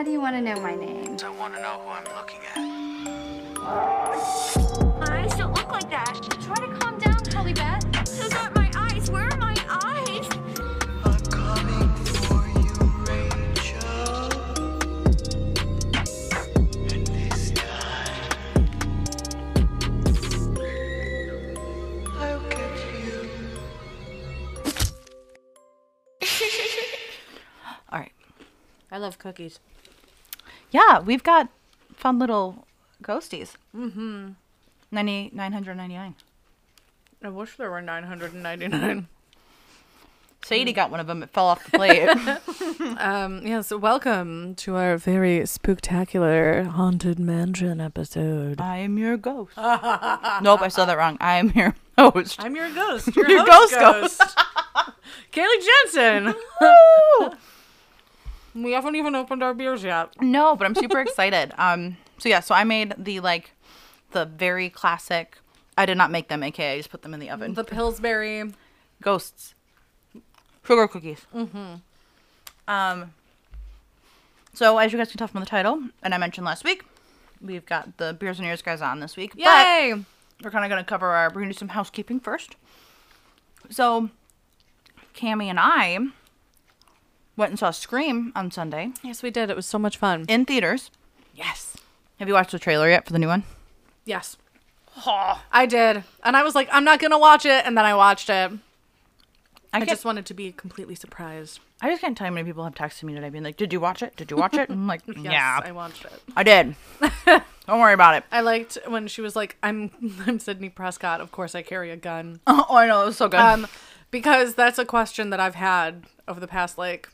Why do you want to know my name? I want to know who I'm looking at. My eyes don't look like that. Try to calm down, Kelly Beth. Those aren't my eyes. Where are my eyes? I'm coming for you, Rachel. And this time, I'll get you. All right. I love cookies. Yeah, we've got fun little ghosties. Mm-hmm. 90, 999. I wish there were 999. Sadie got one of them. It fell off the plate. Um, yes, welcome to our very spectacular haunted mansion episode. I am your ghost. nope, I said that wrong. I am your host. I'm your ghost. Your, Your host ghost ghost. Kaylee Jensen. We haven't even opened our beers yet. No, but I'm super excited. Um, so yeah, so I made the like, the very classic. I did not make them, aka I just put them in the oven. The Pillsbury. ghosts, sugar cookies. Mm-hmm. Um. So as you guys can tell from the title, and I mentioned last week, we've got the beers and ears guys on this week. But Yay! we're kind of going to cover our. We're going to do some housekeeping first. So, Cammy and I went and saw Scream on Sunday yes, we did. It was so much fun. in theaters. yes. Have you watched the trailer yet for the new one? Yes. I did. And I was like, I'm not going to watch it. And then I watched it. I, can't- just wanted to be completely surprised. I just can't tell you how many people have texted me today being like, "Did you watch it? Did you watch it?" And I'm like, Yes, "Yeah, I watched it. I did. Don't worry about it." I liked when she was like, "I'm I'm Sidney Prescott. Of course, I carry a gun." Oh, I know it was so good. Um, because that's a question that I've had over the past like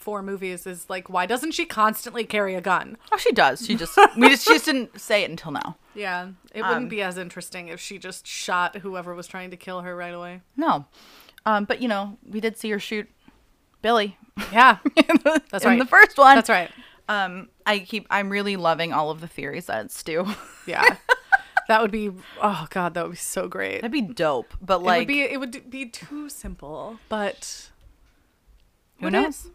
four movies. Is like, why doesn't she constantly carry a gun? oh, she does. She just we just she just didn't say it until now. Yeah, it wouldn't be as interesting if she just shot whoever was trying to kill her right away. No, um, but you know we did see her shoot Billy. Yeah, the, That's in right. the first one. that's right. Um, I keep I'm really loving all of the theories that Stu. Yeah, that would be. Oh God, that would be so great. That'd be dope. But it like, would be. It would be too simple, but who knows? it?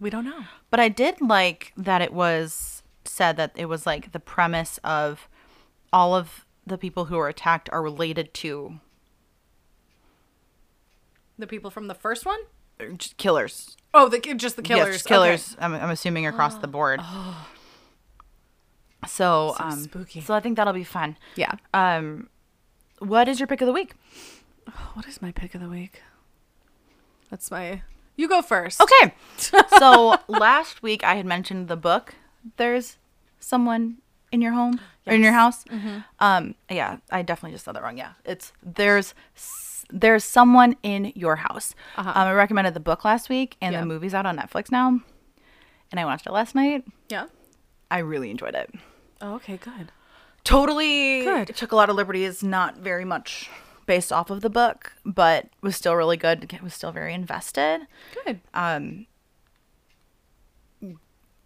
We don't know. But I did like that it was said that it was like the premise of all of the people who were attacked are related to The people from the first one. uh, just killers. Oh, the just the killers. Yes, Okay. killers. I'm, I'm assuming across the board. So, So um, spooky. So I think that'll be fun. Yeah. Um, what is your pick of the week? What is my pick of the week? That's my. You go first. Okay. so last week I had mentioned the book. There's someone in your home or in your house. Um, yeah, I definitely just said that wrong. Yeah, it's there's there's someone in your house. Um, I recommended the book last week, and the movie's out on Netflix now. And I watched it last night. Yeah. I really enjoyed it. Oh, okay. Good. Totally Good. took a lot of liberties, not very much based off of the book, but was still really good. It was still very invested. Good. um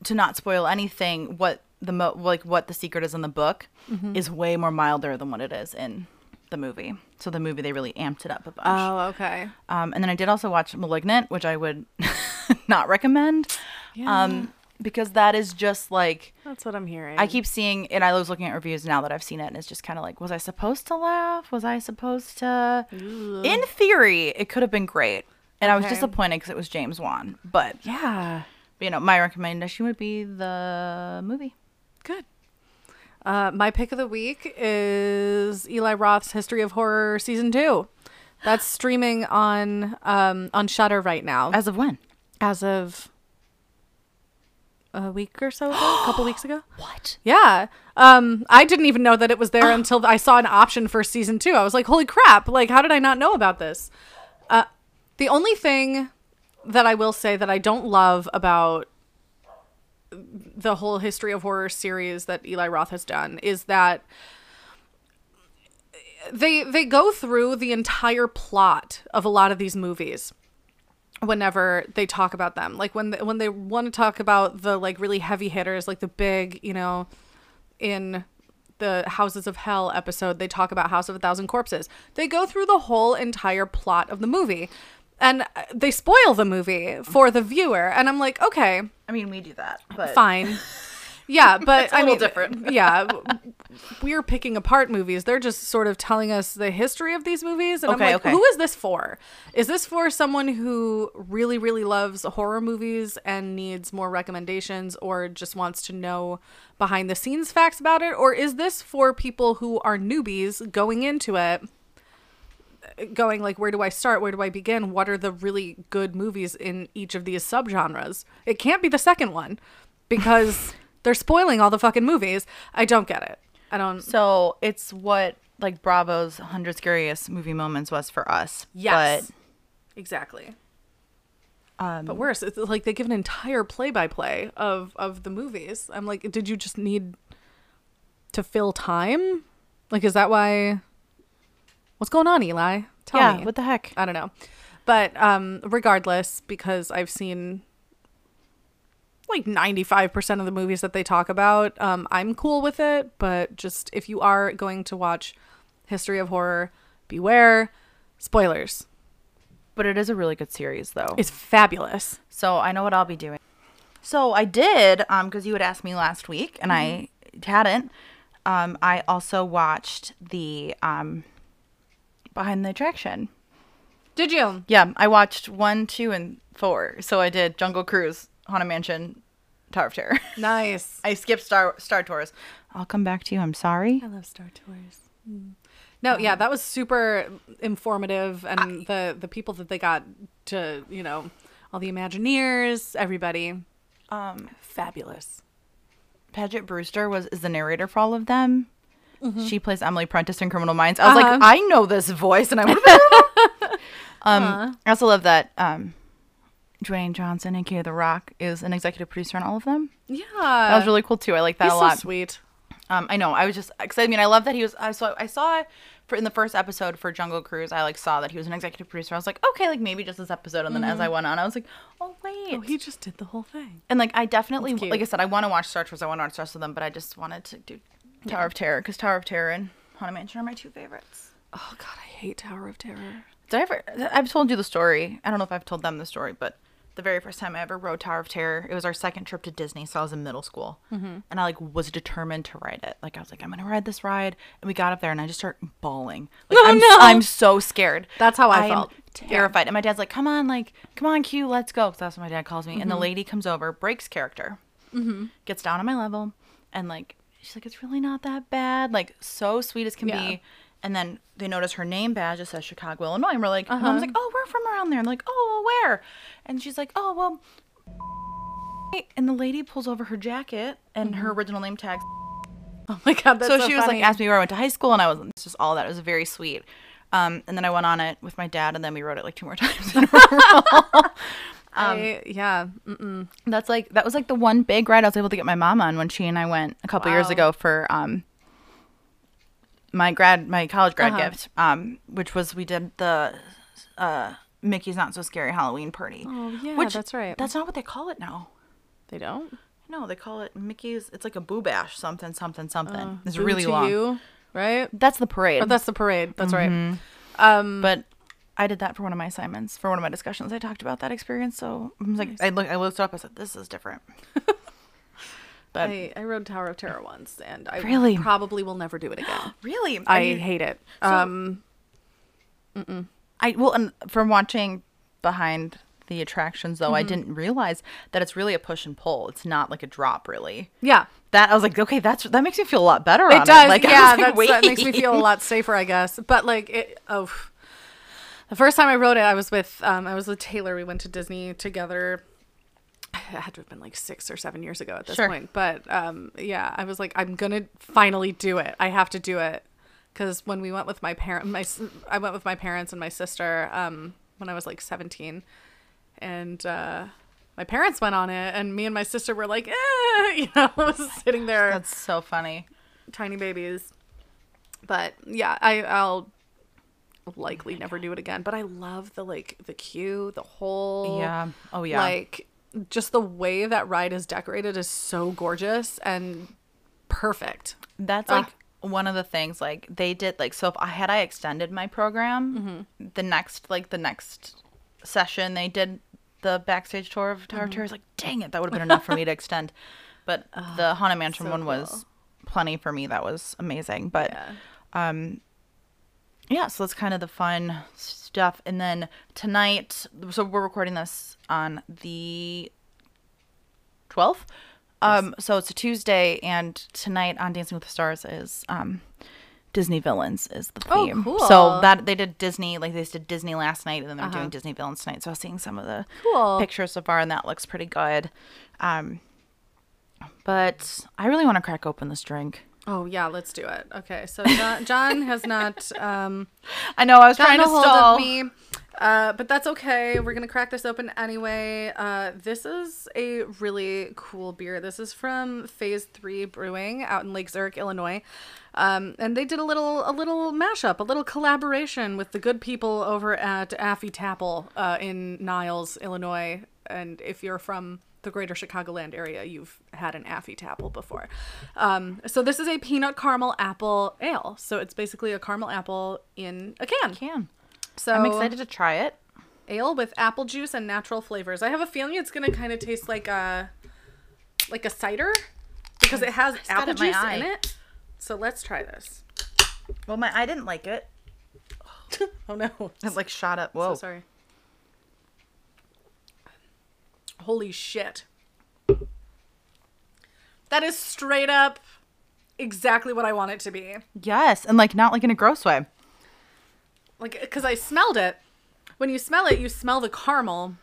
to not spoil anything what the mo- like what the secret is in the book Mm-hmm. is way more milder than what it is in the movie so the movie they really amped it up a bunch Oh, okay. um and then i did also watch malignant which i would not recommend um because that is just like That's what I'm hearing. i keep seeing and i was looking at reviews now that i've seen it and it's just kind of like was i supposed to laugh was i supposed to in theory it could have been great and i was disappointed because it was james wan but Yeah. you know, my recommendation would be the movie. Good. Uh, my pick of the week is Eli Roth's History of Horror season two. That's streaming on um, on Shudder right now As of when? as of a week or so ago, a couple weeks ago. What? Yeah. Um, I didn't even know that it was there until I saw an option for season two. I was like, holy crap. Like, how did I not know about this? Uh, the only thing that I will say that I don't love about the whole history of horror series that Eli Roth has done is that they they go through the entire plot of a lot of these movies whenever they talk about them like when they, when they want to talk about the like really heavy hitters like the big you know in the houses of hell episode they talk about house of a thousand corpses they go through the whole entire plot of the movie and uh, they spoil the movie for the viewer and i'm like okay I mean, we do that, but fine. Yeah, but It's a I little mean, different. yeah, we're picking apart movies. They're just sort of telling us the history of these movies, and Okay, I'm like, okay. who is this for? Is this for someone who really, really loves horror movies and needs more recommendations, or just wants to know behind the scenes facts about it, or is this for people who are newbies going into it? going like where do i start where do i begin what are the really good movies in each of these subgenres it can't be the second one because they're spoiling all the fucking movies i don't get it i don't so it's what like Bravo's 100 scariest movie moments was for us. yes exactly But um, but worse it's like they give an entire play-by-play of of the movies i'm like did you just need to fill time like is that why what's going on eli tell yeah, me what the heck? I don't know. But um regardless, because I've seen like 95% of the movies that they talk about, um, I'm cool with it. But just if you are going to watch History of Horror, beware spoilers. But it is a really good series, though. It's fabulous. So I know what I'll be doing. So I did, um, because you had asked me last week and I hadn't. Um, I also watched the um, Behind the Attraction. Did you? Yeah, I watched one, two, and four. So I did Jungle Cruise, Haunted Mansion, Tower of Terror. Nice. I skipped Star Star Tours. I'll come back to you. I'm sorry. I love Star Tours. No, yeah, that was super informative, and the the people that they got to, you know, all the Imagineers, everybody, Um, fabulous. Paget Brewster was is the narrator for all of them. She plays Emily Prentiss in Criminal Minds. I was Uh-huh. like, I know this voice, and I would. um, I also love that um, Dwayne Johnson, aka The Rock, is an executive producer on all of them. Yeah, That was really cool too. I like that He's a so lot. sweet. Um, I know. I was just because I mean I love that he was. I saw I saw for in the first episode for Jungle Cruise. I like saw that he was an executive producer. I was like, okay, like maybe just this episode. And then as I went on, I was like, oh wait. Oh, he just did the whole thing. and like I definitely like I said, I want to watch Star Tours. I want to watch the rest of them, but I just wanted to do Tower of Terror because Tower of Terror and Haunted Mansion are my two favorites. Oh God, I hate Tower of Terror. Did I ever? I've told you the story. I don't know if I've told them the story, but the very first time I ever rode Tower of Terror, it was our second trip to Disney, so I was in middle school, Mm-hmm. and I like was determined to ride it. Like I was like, I'm gonna ride this ride, and we got up there, and I just start bawling. Like, Oh, I'm, no. I'm so scared. That's how I am felt. Terrified. And my dad's like, "Come on, like, come on, Q, let's go." That's what my dad calls me. And the Mm-hmm. lady comes over, breaks character, gets down on my level, and like she's like, "It's really not that bad." Like so sweet as can Yeah. be. And then they notice her name badge. It says Chicago, Illinois. And we're like, Uh-huh. mom's like, oh, we're from around there. And like, oh, well, where? And she's like, oh, well. And the lady pulls over her jacket and her original name tag. Oh my God, that's So, so, she was like, asked me where I went to high school, and I was it's just all that. It was very sweet. Um, and then I went on it with my dad, and then we wrote it like two more times. in a row. I, yeah, mm, That's like that was like the one big ride I was able to get my mom on when she and I went a couple years ago for um my grad my college grad Uh-huh. gift um which was we did the uh Mickey's Not So Scary Halloween party. Oh, yeah, which that's right. That's not what they call it now. they don't. No, they call it Mickey's. It's like a boo bash, something, something, something. it's really long. you, right? That's the parade. Or that's the parade. That's Mm-hmm. right. Um, but I did that for one of my assignments for one of my discussions. I talked about that experience, so I was like, I look, I looked up. I said, this is different. but I, I rode Tower of Terror once, and I Really? probably will never do it again. really, I hate it. um, I well, and from watching behind the attractions though, Mm-hmm. I didn't realize that it's really a push and pull. It's not like a drop, really. yeah, That I was like, okay, that's that makes me feel a lot better. on it does. Like, I yeah, was like, that's, that makes me wait. feel a lot safer, I guess. But like, it, oh, the first time I rode it, I was with um, I was with Taylor. We went to Disney together. It had to have been like six or seven years ago at this Sure. point. But um, yeah, I was like, I'm gonna finally do it. I have to do it because when we went with my parent, my I went with my parents and my sister um, when I was like 17, and uh, my parents went on it, and me and my sister were like, eh, you know, sitting there That's so funny. tiny babies. But yeah, I I'll likely never do it again. But I love the like the queue, the whole Yeah. Oh yeah. like just the way that ride is decorated is so gorgeous and perfect. That's like one of the things like they did like so if I had I extended my program Mm-hmm. the next like the next session they did the backstage tour of Tower Mm-hmm. Terror. Like, dang it, that would have been enough for me to extend. But the Haunted Mansion so one was plenty for me. That was amazing. But Yeah. um yeah so that's kind of the fun stuff and then tonight so we're recording this on the 12th um so it's a tuesday and tonight on dancing with the stars is um disney villains is the theme. Oh, theme cool. so that they did disney like they did disney last night and then they're Uh-huh. doing disney villains tonight so i was seeing some of the Cool. pictures so far and that looks pretty good um but i really want to crack open this drink Oh yeah, let's do it. Okay, so John, John has not um, i know i was trying to hold stall of me, uh, but that's okay. We're gonna crack this open anyway. Uh, this is a really cool beer. This is from Phase Three Brewing out in Lake Zurich, Illinois, um, and they did a little a little mashup, a little collaboration with the good people over at Affy Tapple uh, in Niles, Illinois. And if you're from the greater Chicagoland area, you've had an Affy Tapple before. Um, so this is a peanut caramel apple ale. So it's basically a caramel apple in a can. can So i'm excited to try it ale with apple juice and natural flavors. I have a feeling it's gonna kind of taste like a like a cider because it has apple juice in it. So let's try this. well my i didn't like it Oh no. It like shot up. Whoa. So sorry. Holy shit. That is straight up exactly what I want it to be. Yes, and like not like in a gross way. Like, because I smelled it. When you smell it, you smell the caramel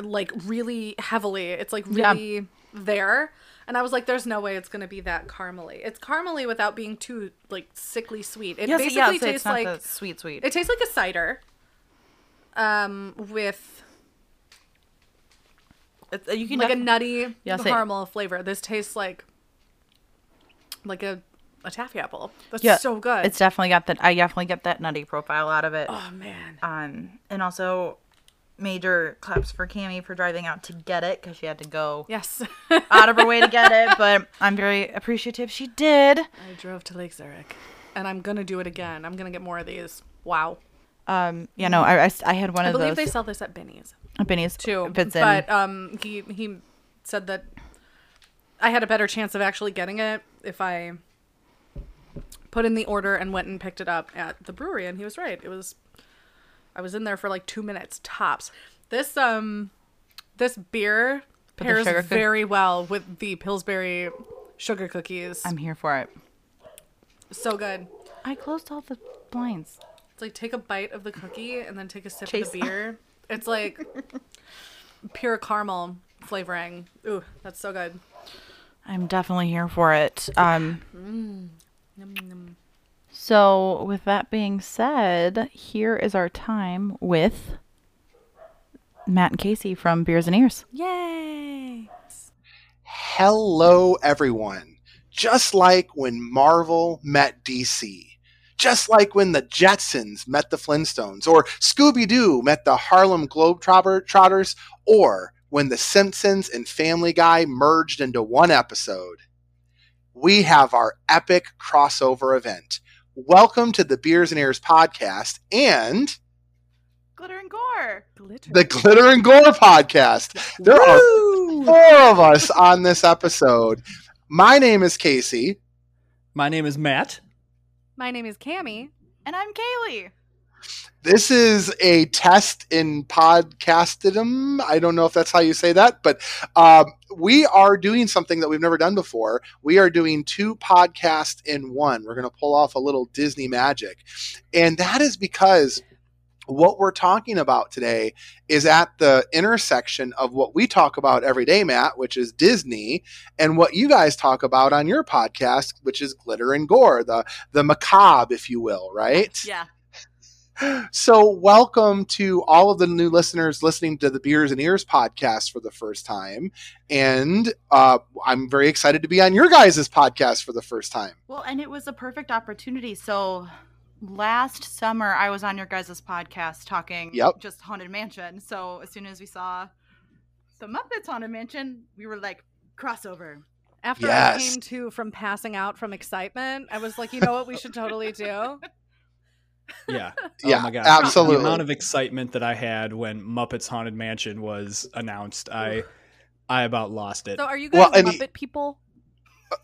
like really heavily. It's like Yeah. really there. And I was like, there's no way it's going to be that caramely. It's caramely without being too like sickly sweet. It Yes, basically yeah, tastes like sweet sweet. It tastes like a cider. Um, with It's, uh, you can like a nutty Yeah, caramel flavor. This tastes like like a a taffy apple. That's yeah, so good. It's definitely got that. I definitely get that nutty profile out of it. oh man. Um, and also major claps for Cami for driving out to get it because she had to go Yes. out of her way to get it. But I'm very appreciative she did. I drove to Lake Zurich, and I'm gonna do it again. I'm gonna get more of these. Wow. Um, yeah, no, I I had one I of those. I believe they sell this at Benny's Benny's too. Fits in. But um, he he said that I had a better chance of actually getting it if I put in the order and went and picked it up at the brewery. And he was right. It was I was in there for like two minutes tops. This um this beer pairs cook- very well with the Pillsbury sugar cookies. I'm here for it. so good. I closed all the blinds. It's like take a bite of the cookie and then take a sip Chase- of the beer. It's like pure caramel flavoring. Ooh, that's so good. I'm definitely here for it. Um, Num, num. so, with that being said, here is our time with Matt and Casey from Beers and Ears. Yay! Hello, everyone. Just like when Marvel met DC. Just like when the Jetsons met the Flintstones, or Scooby Doo met the Harlem Globetrotters, or when The Simpsons and Family Guy merged into one episode. We have our epic crossover event. Welcome to the Beers and Ears podcast and Glitter and Gore. Glitter. the Glitter and Gore podcast. There are four of us on this episode. My name is Casey. My name is Matt. My name is Cami. And I'm Kaylee. This is a test in podcastedom. I don't know if that's how you say that, but um, we are doing something that we've never done before. We are doing two podcasts in one. We're going to pull off a little Disney magic. And that is because what we're talking about today is at the intersection of what we talk about every day, Matt, which is Disney, and what you guys talk about on your podcast, which is glitter and gore, the the macabre, if you will, right? Yeah. So, welcome to all of the new listeners listening to the Beers and Ears podcast for the first time. And uh, I'm very excited to be on your guys' podcast for the first time. Well, and it was a perfect opportunity. So last summer, I was on your guys' podcast talking Yep. just Haunted Mansion. So as soon as we saw the Muppets Haunted Mansion, we were like, crossover. After Yes. I came to from passing out from excitement, I was like, you know what we should totally do? Yeah. Oh yeah, oh my god. absolutely. The amount of excitement that I had when Muppets Haunted Mansion was announced, I I about lost it. So are you guys Well, and he- Muppet people?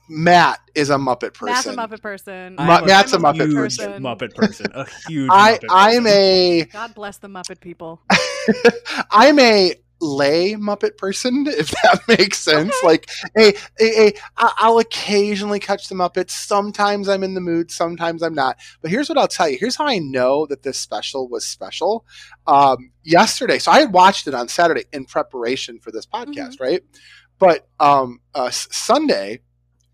Matt is a Muppet person. Matt's a person. Muppet person. I'm Matt's a Muppet huge person. Muppet person. A huge I Muppet I'm a God bless the Muppet people. I'm a lay Muppet person, if that makes sense. Like, a, a, a, I- I'll occasionally catch the Muppets. Sometimes I'm in the mood, sometimes I'm not. But here's what I'll tell you. Here's how I know that this special was special. Um, yesterday, so I had watched it on Saturday in preparation for this podcast, right? But um, uh, Sunday, w-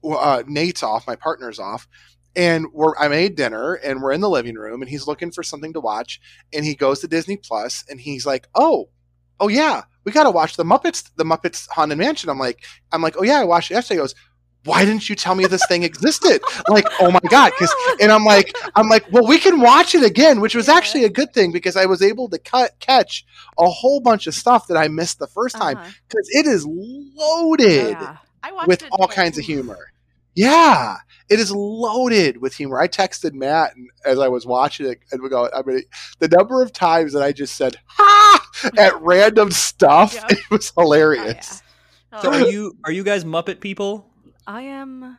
uh, Nate's off, my partner's off. And we're, I made dinner and we're in the living room and he's looking for something to watch and he goes to Disney Plus and he's like, "Oh, oh yeah, we got to watch the Muppets, the Muppets Haunted Mansion." I'm like, I'm like, "Oh yeah, I watched it yesterday." He goes, "Why didn't you tell me this thing existed?" like, oh my god, because and I'm like, I'm like, well, we can watch it again, which was actually a good thing because I was able to cut catch a whole bunch of stuff that I missed the first time Uh-huh. because it is loaded Yeah. I watched with it all twice. kinds of humor. Yeah, it is loaded with humor. I texted Matt and, as I was watching it, and we go. I mean, the number of times that I just said "ha" at random stuff, Yeah. it was hilarious. Oh, So oh. are you are you guys Muppet people? I am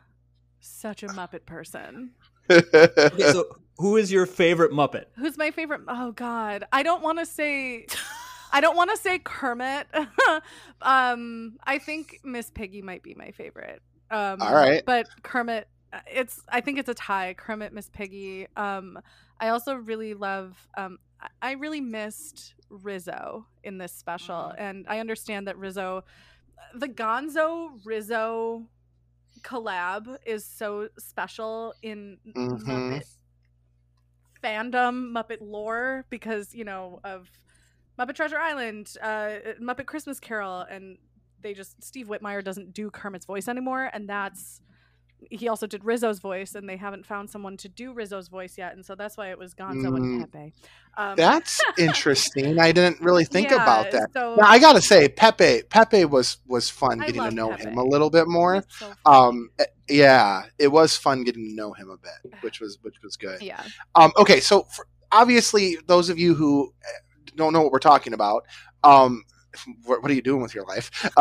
such a Muppet person. Okay, so who is your favorite Muppet? Who's my favorite? Oh God, I don't want to say. I don't want to say Kermit. um, I think Miss Piggy might be my favorite. Um, All right. but Kermit, uh, it's. I think it's a tie. Kermit, Miss Piggy. Um, I also really love. Um, I- I really missed Rizzo in this special, Mm-hmm. and I understand that Rizzo, the Gonzo Rizzo collab is so special in Mhm. Muppet fandom, Muppet lore, because you know of Muppet Treasure Island, uh, Muppet Christmas Carol, and they just Steve Whitmire doesn't do Kermit's voice anymore, and that's he also did Rizzo's voice, and they haven't found someone to do Rizzo's voice yet, and so that's why it was Gonzo and Mm. Pepe. Um, That's interesting. I didn't really think yeah, about that. So Now, I gotta say, Pepe, Pepe was was fun I getting to know Pepe. him a little bit more. so. Um, eh, yeah, it was fun getting to know him a bit, which was which was good. yeah, Um, okay, so for, obviously, those of you who eh, don't know what we're talking about, um, what, what are you doing with your life?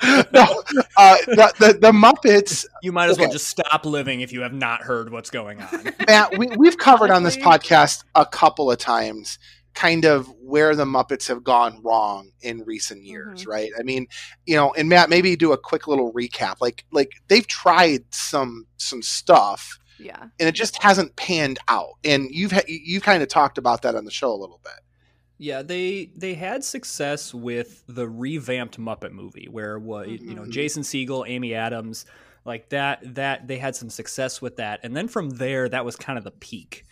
Uh, no, uh, the, the the Muppets, You might as well just stop living if you have not heard what's going on. Matt. We, we've covered on this podcast a couple of times, kind of where the Muppets have gone wrong in recent years, Mhm. right? I mean, you know, and Matt, maybe do a quick little recap. Like, like they've tried some some stuff. yeah. and it just hasn't panned out. And you've ha- you kind of talked about that on the show a little bit. Yeah, they they had success with the revamped Muppet movie, where what you know Mhm. Jason Segel, Amy Adams, like that that they had some success with that, and then from there that was kind of the peak.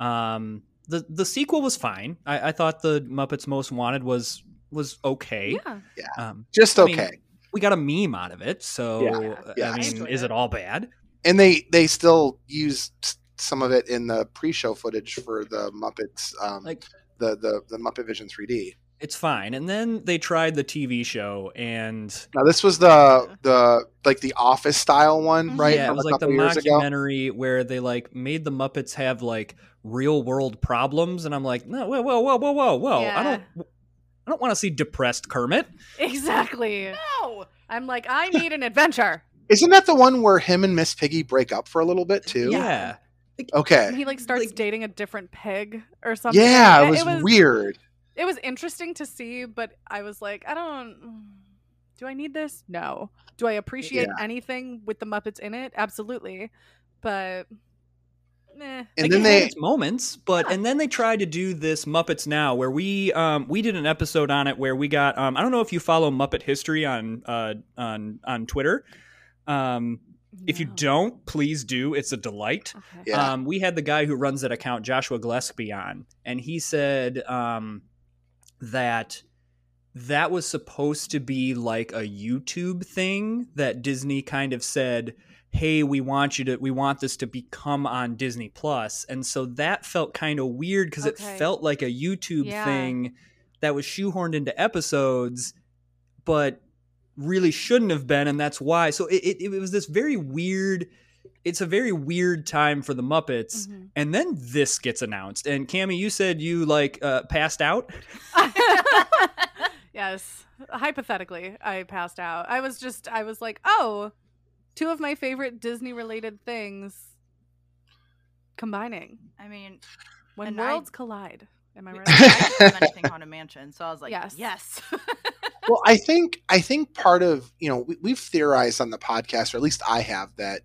Um, the the sequel was fine. I, I thought the Muppets Most Wanted was was okay. Yeah. Um, Just I mean, okay. we got a meme out of it, so Yeah, uh, yeah. I I mean, enjoyed is it. it all bad? and they they still use some of it in the pre-show footage for the Muppets, um, Like the the the Muppet Vision 3D. it's fine. And then they tried the TV show, and Now this was the the like the Office style one, Mhm. right? Yeah, it was like the couple years ago. mockumentary where they like made the Muppets have like real world problems, and I'm like, no, whoa, whoa, whoa, whoa, whoa, whoa! I don't, I don't want to see depressed Kermit. Exactly. No. I'm like, I need an adventure. Isn't that the one where him and Miss Piggy break up for a little bit too? Yeah, And Okay. he like starts Like- dating a different pig or something. Yeah, it It was, weird. It was interesting to see, but I was like, I don't. Do I need this? No. Do I appreciate Yeah. anything with the Muppets in it? Absolutely. But, eh. And Like, then it they moments, but and then they tried to do this Muppets Now, where we um we did an episode on it where we got um I don't know if you follow Muppet history on uh on on Twitter. Um, if you don't, please do. It's a delight. Okay. Yeah. Um, we had the guy who runs that account, Joshua Gillespie, on, and he said um, that that was supposed to be like a YouTube thing that Disney kind of said, "Hey, we want you to, we want this to become on Disney Plus," and so that felt kind of weird because Okay. it felt like a YouTube Yeah. thing that was shoehorned into episodes, but really shouldn't have been, and that's why. So it, it, it was this very weird it's a very weird time for the Muppets. Mhm. And then this gets announced. And Cammy, you said you like uh, passed out. yes. Hypothetically, I passed out. I was just, I was like, oh, two of my favorite Disney related things combining I mean, when And I- worlds collide. Am I right? I didn't have anything Haunted Mansion, so I was like, Yes. yes. well, I think I think part of you know we, we've theorized on the podcast, or at least I have, that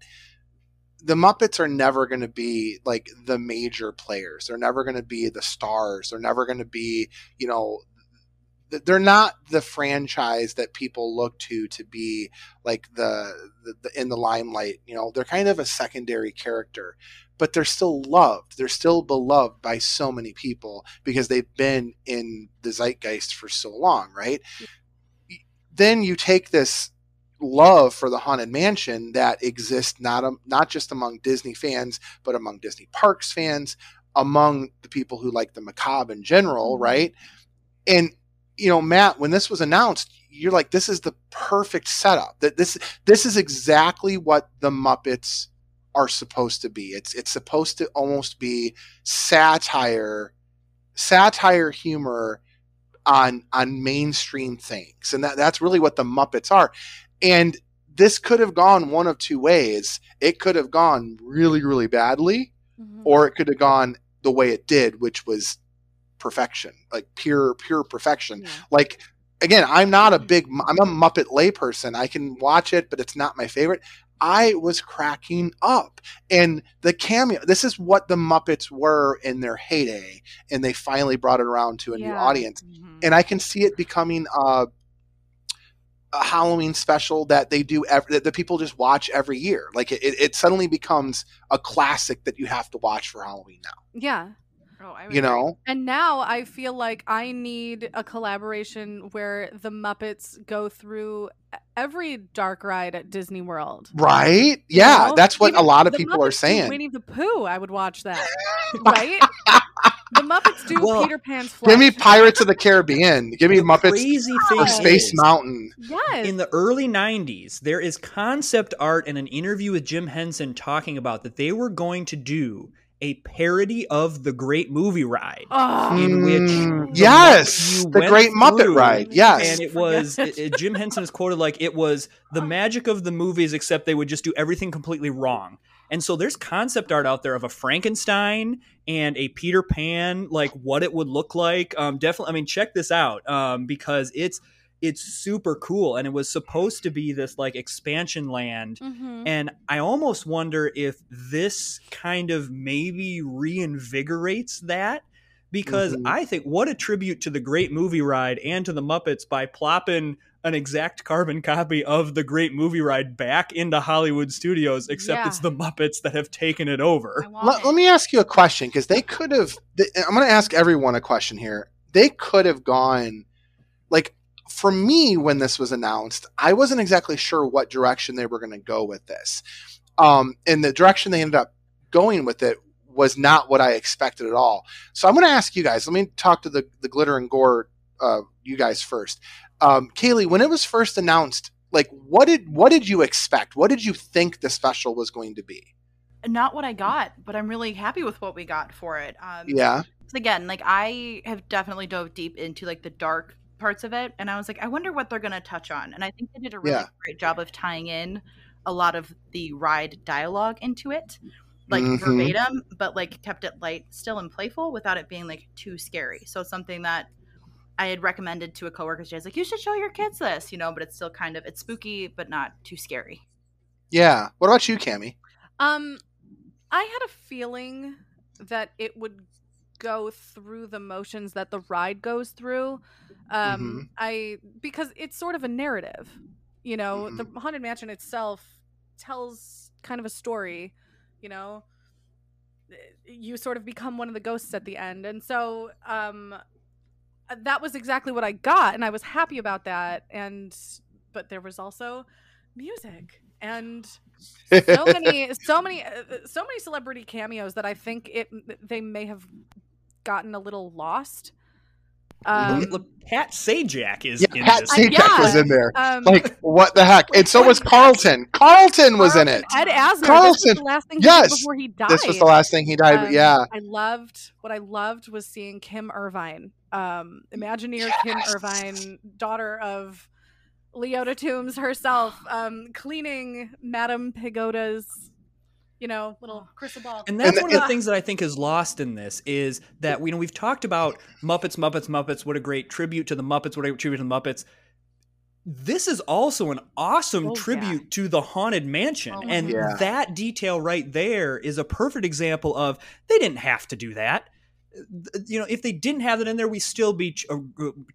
the Muppets are never going to be like the major players. They're never going to be the stars. They're never going to be you know they're not the franchise that people look to to be like the, the, the in the limelight. You know, they're kind of a secondary character, but they're still loved. They're still beloved by so many people because they've been in the zeitgeist for so long, right? Then you take this love for the haunted mansion that exists not um, not just among Disney fans, but among Disney parks fans, among the people who like the macabre in general, right? And you know, Matt, when this was announced, you're like, this is the perfect setup. That this this is exactly what the Muppets are supposed to be. It's it's supposed to almost be satire, satire humor on on mainstream things, and that that's really what the Muppets are. And this could have gone one of two ways. It could have gone really really badly, Mhm. or it could have gone the way it did, which was perfection, like pure pure perfection. Yeah. Like again, I'm not a big I'm a Muppet layperson. I can watch it, but it's not my favorite. I was cracking up. And the cameo, this is what the Muppets were in their heyday, and they finally brought it around to a new Yeah. audience. Mhm. And I can see it becoming a, a Halloween special that they do every, that the people just watch every year. Like it, it suddenly becomes a classic that you have to watch for Halloween now. Yeah. Oh, I You agree. know? And now I feel like I need a collaboration where the Muppets go through every dark ride at Disney World. Right? you Yeah, know? that's what Even a lot of people are Muppets do saying. Winnie the Pooh, I would watch that. right? the Muppets do Well, Peter Pan's flesh. Give me Pirates of the Caribbean. Give me The Muppets crazy thing or Space is, Mountain. Yes. in the early 90s there is concept art and an interview with jim henson talking about that they were going to do a parody of the great movie ride oh, in which Mm, the yes, Muppet- the Great Muppet Ride. Yes, and it was it, it- Jim Henson is quoted like it was the magic of the movies, except they would just do everything completely wrong. And so there's concept art out there of a Frankenstein and a Peter Pan, like what it would look like. Um, definitely, I mean, check this out um, because it's it's super cool, and it was supposed to be this like expansion land Mhm. and I almost wonder if this kind of maybe reinvigorates that because Mhm. I think what a tribute to the great movie ride and to the Muppets by plopping an exact carbon copy of the great movie ride back into Hollywood studios, except Yeah. it's the Muppets that have taken it over. Let, it. let me ask you a question because they could have. I'm going to ask everyone a question here. They could have gone, like, for me when this was announced, I wasn't exactly sure what direction they were going to go with this. Um, and the direction they ended up going with it was not what I expected at all. So I'm going to ask you guys. Let me talk to the the glitter and gore, uh, you guys first. Um, Kaylee, when it was first announced, like, what did what did you expect? What did you think the special was going to be? Not what I got, but I'm really happy with what we got for it. Um, Yeah. again, like I have definitely dove deep into like the dark parts of it, and I was like, I wonder what they're gonna touch on, and I think they did a really Yeah. great job of tying in a lot of the ride dialogue into it, like Mhm. verbatim, but like kept it light, still and playful, without it being like too scary. So something that I had recommended to a coworker. She was like, "You should show your kids this," you know, but it's still kind of it's spooky, but not too scary. Yeah. What about you, Cami? Um, I had a feeling that it would go through the motions that the ride goes through. Um, I because it's sort of a narrative. You know, the haunted mansion itself tells kind of a story. You know, you sort of become one of the ghosts at the end, and so um, that was exactly what I got, and I was happy about that. And but there was also music and so many so many uh, so many celebrity cameos that i think it they may have gotten a little lost Um, Look, Pat Sajak is Yeah, in Pat this. Sajak yeah. was in there. um, Like what the heck? And so was Carlton. Carlton was in it. Ed Asner. This was Carlson. the last thing he Yes. did before he died. This was the last thing he died. Um, yeah. I loved what I loved was seeing Kim Irvine, um, Imagineer Kim Irvine, daughter of Leota Toombs herself, um, cleaning Madame Pigota's, you know, little crystal ball. And that's And- one of the things that I think is lost in this is that you know we've talked about Muppets, Muppets, Muppets. What a great tribute to the Muppets! What a great tribute to the Muppets. This is also an awesome Oh, yeah. tribute to the Haunted Mansion, Oh, and Yeah. that detail right there is a perfect example of they didn't have to do that. You know, if they didn't have it in there, we still be ch- uh,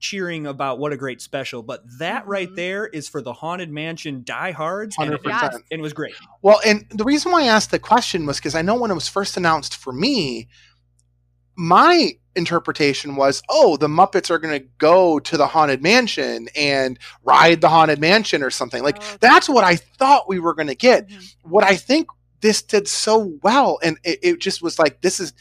cheering about what a great special. But that right Mhm. there is for the Haunted Mansion diehards, and it, 100%. and it was great. Well, and the reason why I asked the question was because I know when it was first announced for me, my interpretation was, oh, the Muppets are going to go to the Haunted Mansion and ride the Haunted Mansion or something. Like, Oh, okay. that's what I thought we were going to get. Mhm. What I think this did so well, and it, it just was like, this is,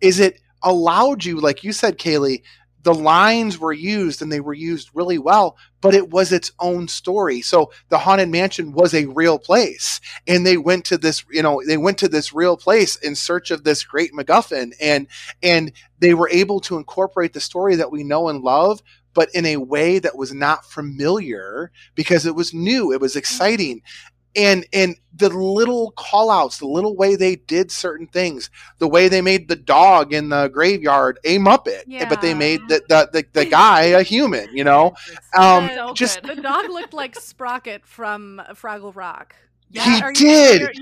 is it allowed you, like you said, Kaylee, the lines were used and they were used really well, but it was its own story. So the Haunted Mansion was a real place and they went to this you know they went to this real place in search of this great macguffin and and they were able to incorporate the story that we know and love but in a way that was not familiar because it was new it was mm-hmm. exciting and and the little call outs the little way they did certain things the way they made the dog in the graveyard a muppet but they made the the, the, the guy a human you know um So just The dog looked like Sprocket from Fraggle Rock. He Are you did. familiar-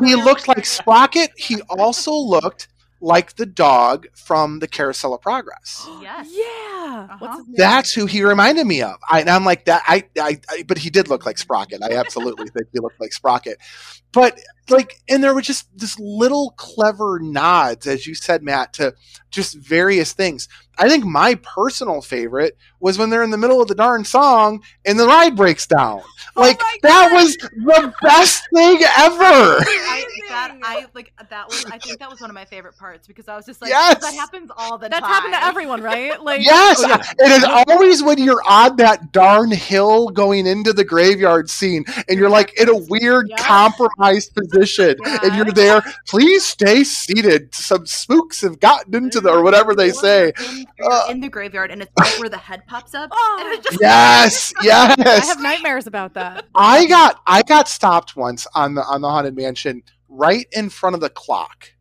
you he looked like? Sprocket. He also looked like the dog from the Carousel of Progress. Yes. Yeah. Uh-huh. What's his name? That's who he reminded me of. I, and I'm like that. I, I, I, but he did look like Sprocket. I absolutely think he looked like Sprocket. But like, and there were just this little clever nods, as you said, Matt, to just various things. I think my personal favorite was when they're in the middle of the darn song and the ride breaks down. Oh like my that was the best thing ever. I, that I like that was I think that was one of my favorite parts because I was just like Yes! that happens all the That's time. That's happened to everyone, right? Like Yes, Oh, yeah. it is always when you're on that darn hill going into the graveyard scene, and you're like in a weird Yeah. compromised position, and you're there. Please stay seated. Some spooks have gotten into the or whatever they say. In, you're Uh, in the graveyard and it's right where the head pops up. Oh. and it's just Yes, I have nightmares about that. I got I got stopped once on the on the haunted mansion right in front of the clock,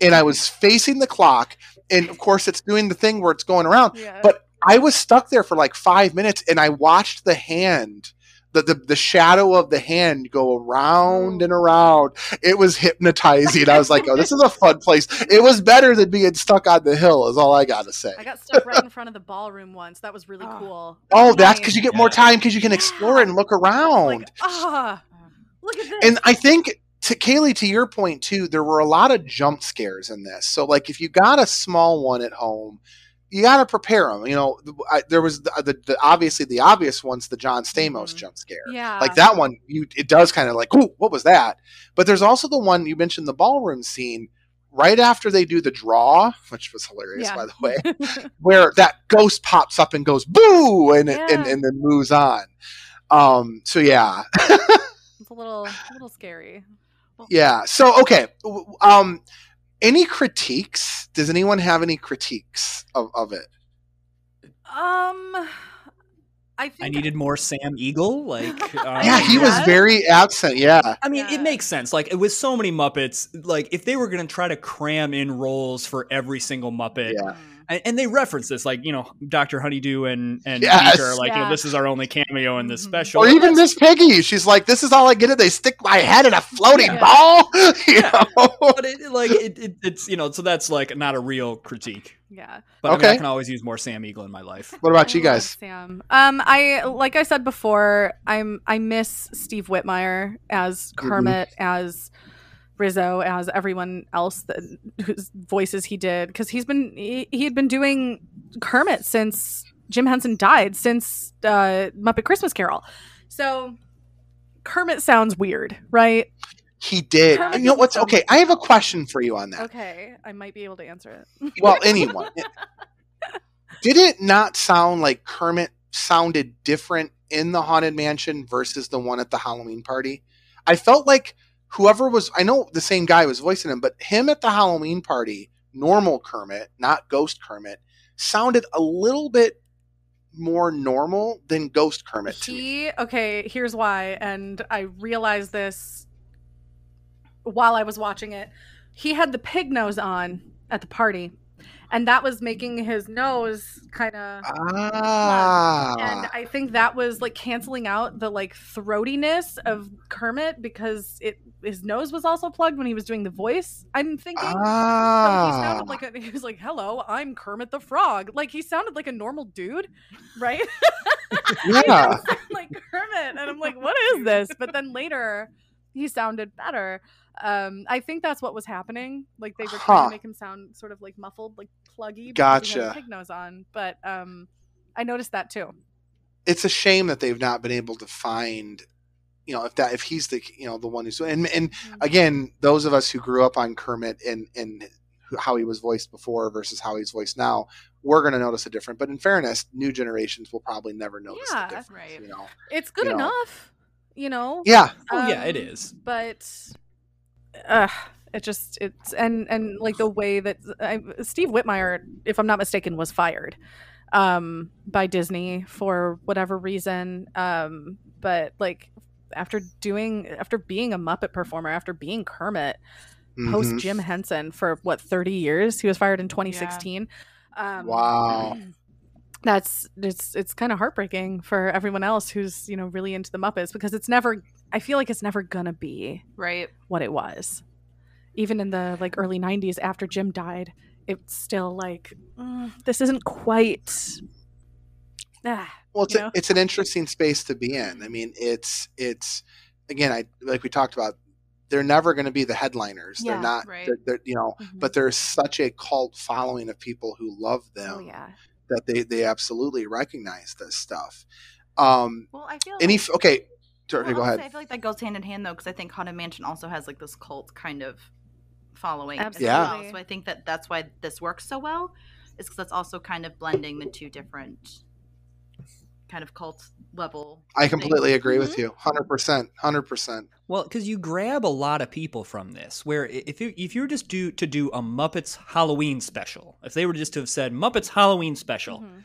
and I was facing the clock, and of course it's doing the thing where it's going around. Yeah. But I was stuck there for like five minutes and I watched the hand, the, the, the shadow of the hand go around and around. It was hypnotizing. I was like, oh, this is a fun place. It was better than being stuck on the hill, is all I got to say. I got stuck right in front of the ballroom once. That was really Oh. cool. Oh, that's because you get more time because you can explore it and look around. Like, ah, look at this. and I think to Kaylee, to your point too, there were a lot of jump scares in this. So like, if you got a small one at home, you got to prepare them. You know, I, there was the, the, the obviously the obvious one's the John Stamos Mhm. jump scare. yeah. Like that one, you it does kind of like, ooh, what was that? But there's also the one you mentioned, the ballroom scene. Right after they do the draw, which was hilarious Yeah. by the way, where that ghost pops up and goes boo, and it, and, and then moves on. Um. So yeah, It's a little, a little scary. Yeah. So okay. Um, any critiques? Does anyone have any critiques of, of it? Um, I think I needed more Sam Eagle. Like, um, yeah, he was very absent. Yeah. I mean, Yeah. it makes sense. Like with so many Muppets, like if they were going to try to cram in roles for every single Muppet, Yeah. And, and they reference this, like you know, Doctor Honeydew and and Yes. Beaker are like, you know, this is our only cameo in this Mhm. special. Or even Miss Piggy. She's like, "This is all I get. It. They stick my head in a floating Yeah. ball." you Yeah. know. But it, like it, it, it's you know, so that's like not a real critique. yeah. But I, mean, Okay. I can always use more Sam Eagle in my life. What about you guys? Sam. Um, I like I said before, I'm I miss Steve Whitmire as Mm-hmm. Kermit, as Rizzo, as everyone else that whose voices he did, because he's been he, he had been doing Kermit since Jim Henson died, since uh, Muppet Christmas Carol. So Kermit sounds weird, right? He did. Kermit You know what's okay? I have a question for you on that. Okay, I might be able to answer it. Well, anyone. did it not sound like Kermit sounded different in the Haunted Mansion versus the one at the Halloween party? I felt like whoever was, I know the same guy was voicing him, but him at the Halloween party, normal Kermit, not Ghost Kermit, sounded a little bit more normal than Ghost Kermit to. He okay, here's why, and I realized this while I was watching it. He had the pig nose on at the party, and that was making his nose kind of. Ah. And I think that was like canceling out the like throatiness of Kermit because it his nose was also plugged when he was doing the voice. I'm thinking. So he ah. sounded like a, he was like, "Hello, I'm Kermit the Frog." Like he sounded like a normal dude, right? yeah. like Kermit, and I'm like, "What is this?" But then later, he sounded better. Um, I think that's what was happening. Like they were trying Huh. to make him sound sort of like muffled, like pluggy. because he had a Gotcha. pig nose on, but um, I noticed that too. it's a shame that they've not been able to find you know if that if he's the you know the one who's and and again those of us who grew up on kermit and and how he was voiced before versus how he's voiced now we're going to notice a difference but in fairness new generations will probably never notice Yeah. the difference Right. you know It's good You know. enough, you know. yeah Oh, yeah, it Um, but uh it just it's and and like the way that I, steve whitmire if i'm not mistaken was fired um by disney for whatever reason um but like after doing after being a muppet performer after being kermit post Mhm. jim henson for what 30 years he was fired in 2016 um Wow. that's it's it's kind of heartbreaking for everyone else who's you know really into the muppets because it's never i feel like it's never gonna be Right. what it was. Even in the like early 90s after Jim died, it's still like "Mm, this isn't quite ah, well it's, you a, it's an interesting space to be in i mean it's it's again i like we talked about they're never going to be the headliners Yeah, they're not right. they're, they're you know Mhm. but there's such a cult following of people who love them oh yeah. That they they absolutely recognize this stuff. Um, Well, I feel any like, okay, well, go ahead. I feel like that goes hand in hand though, because I think Haunted Mansion also has like this cult kind of following as Absolutely. well. So I think that that's why this works so well, is because that's also kind of blending the two different kind of cult level. I completely things. agree Mm-hmm. with you, hundred percent, hundred percent. Well, because you grab a lot of people from this. Where if you if you were just do to do a Muppets Halloween special, if they were just to have said Muppets Halloween special, Mhm.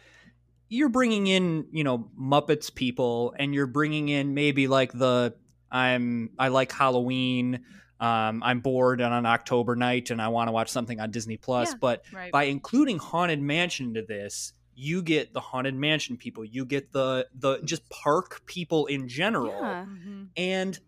you're bringing in you know Muppets people, and you're bringing in maybe like the I'm I like Halloween. Um, I'm bored on an October night, and I want to watch something on Disney Plus. Yeah. But Right. by including Haunted Mansion to this, you get the Haunted Mansion people. You get the the just park people in general Yeah. Mhm. and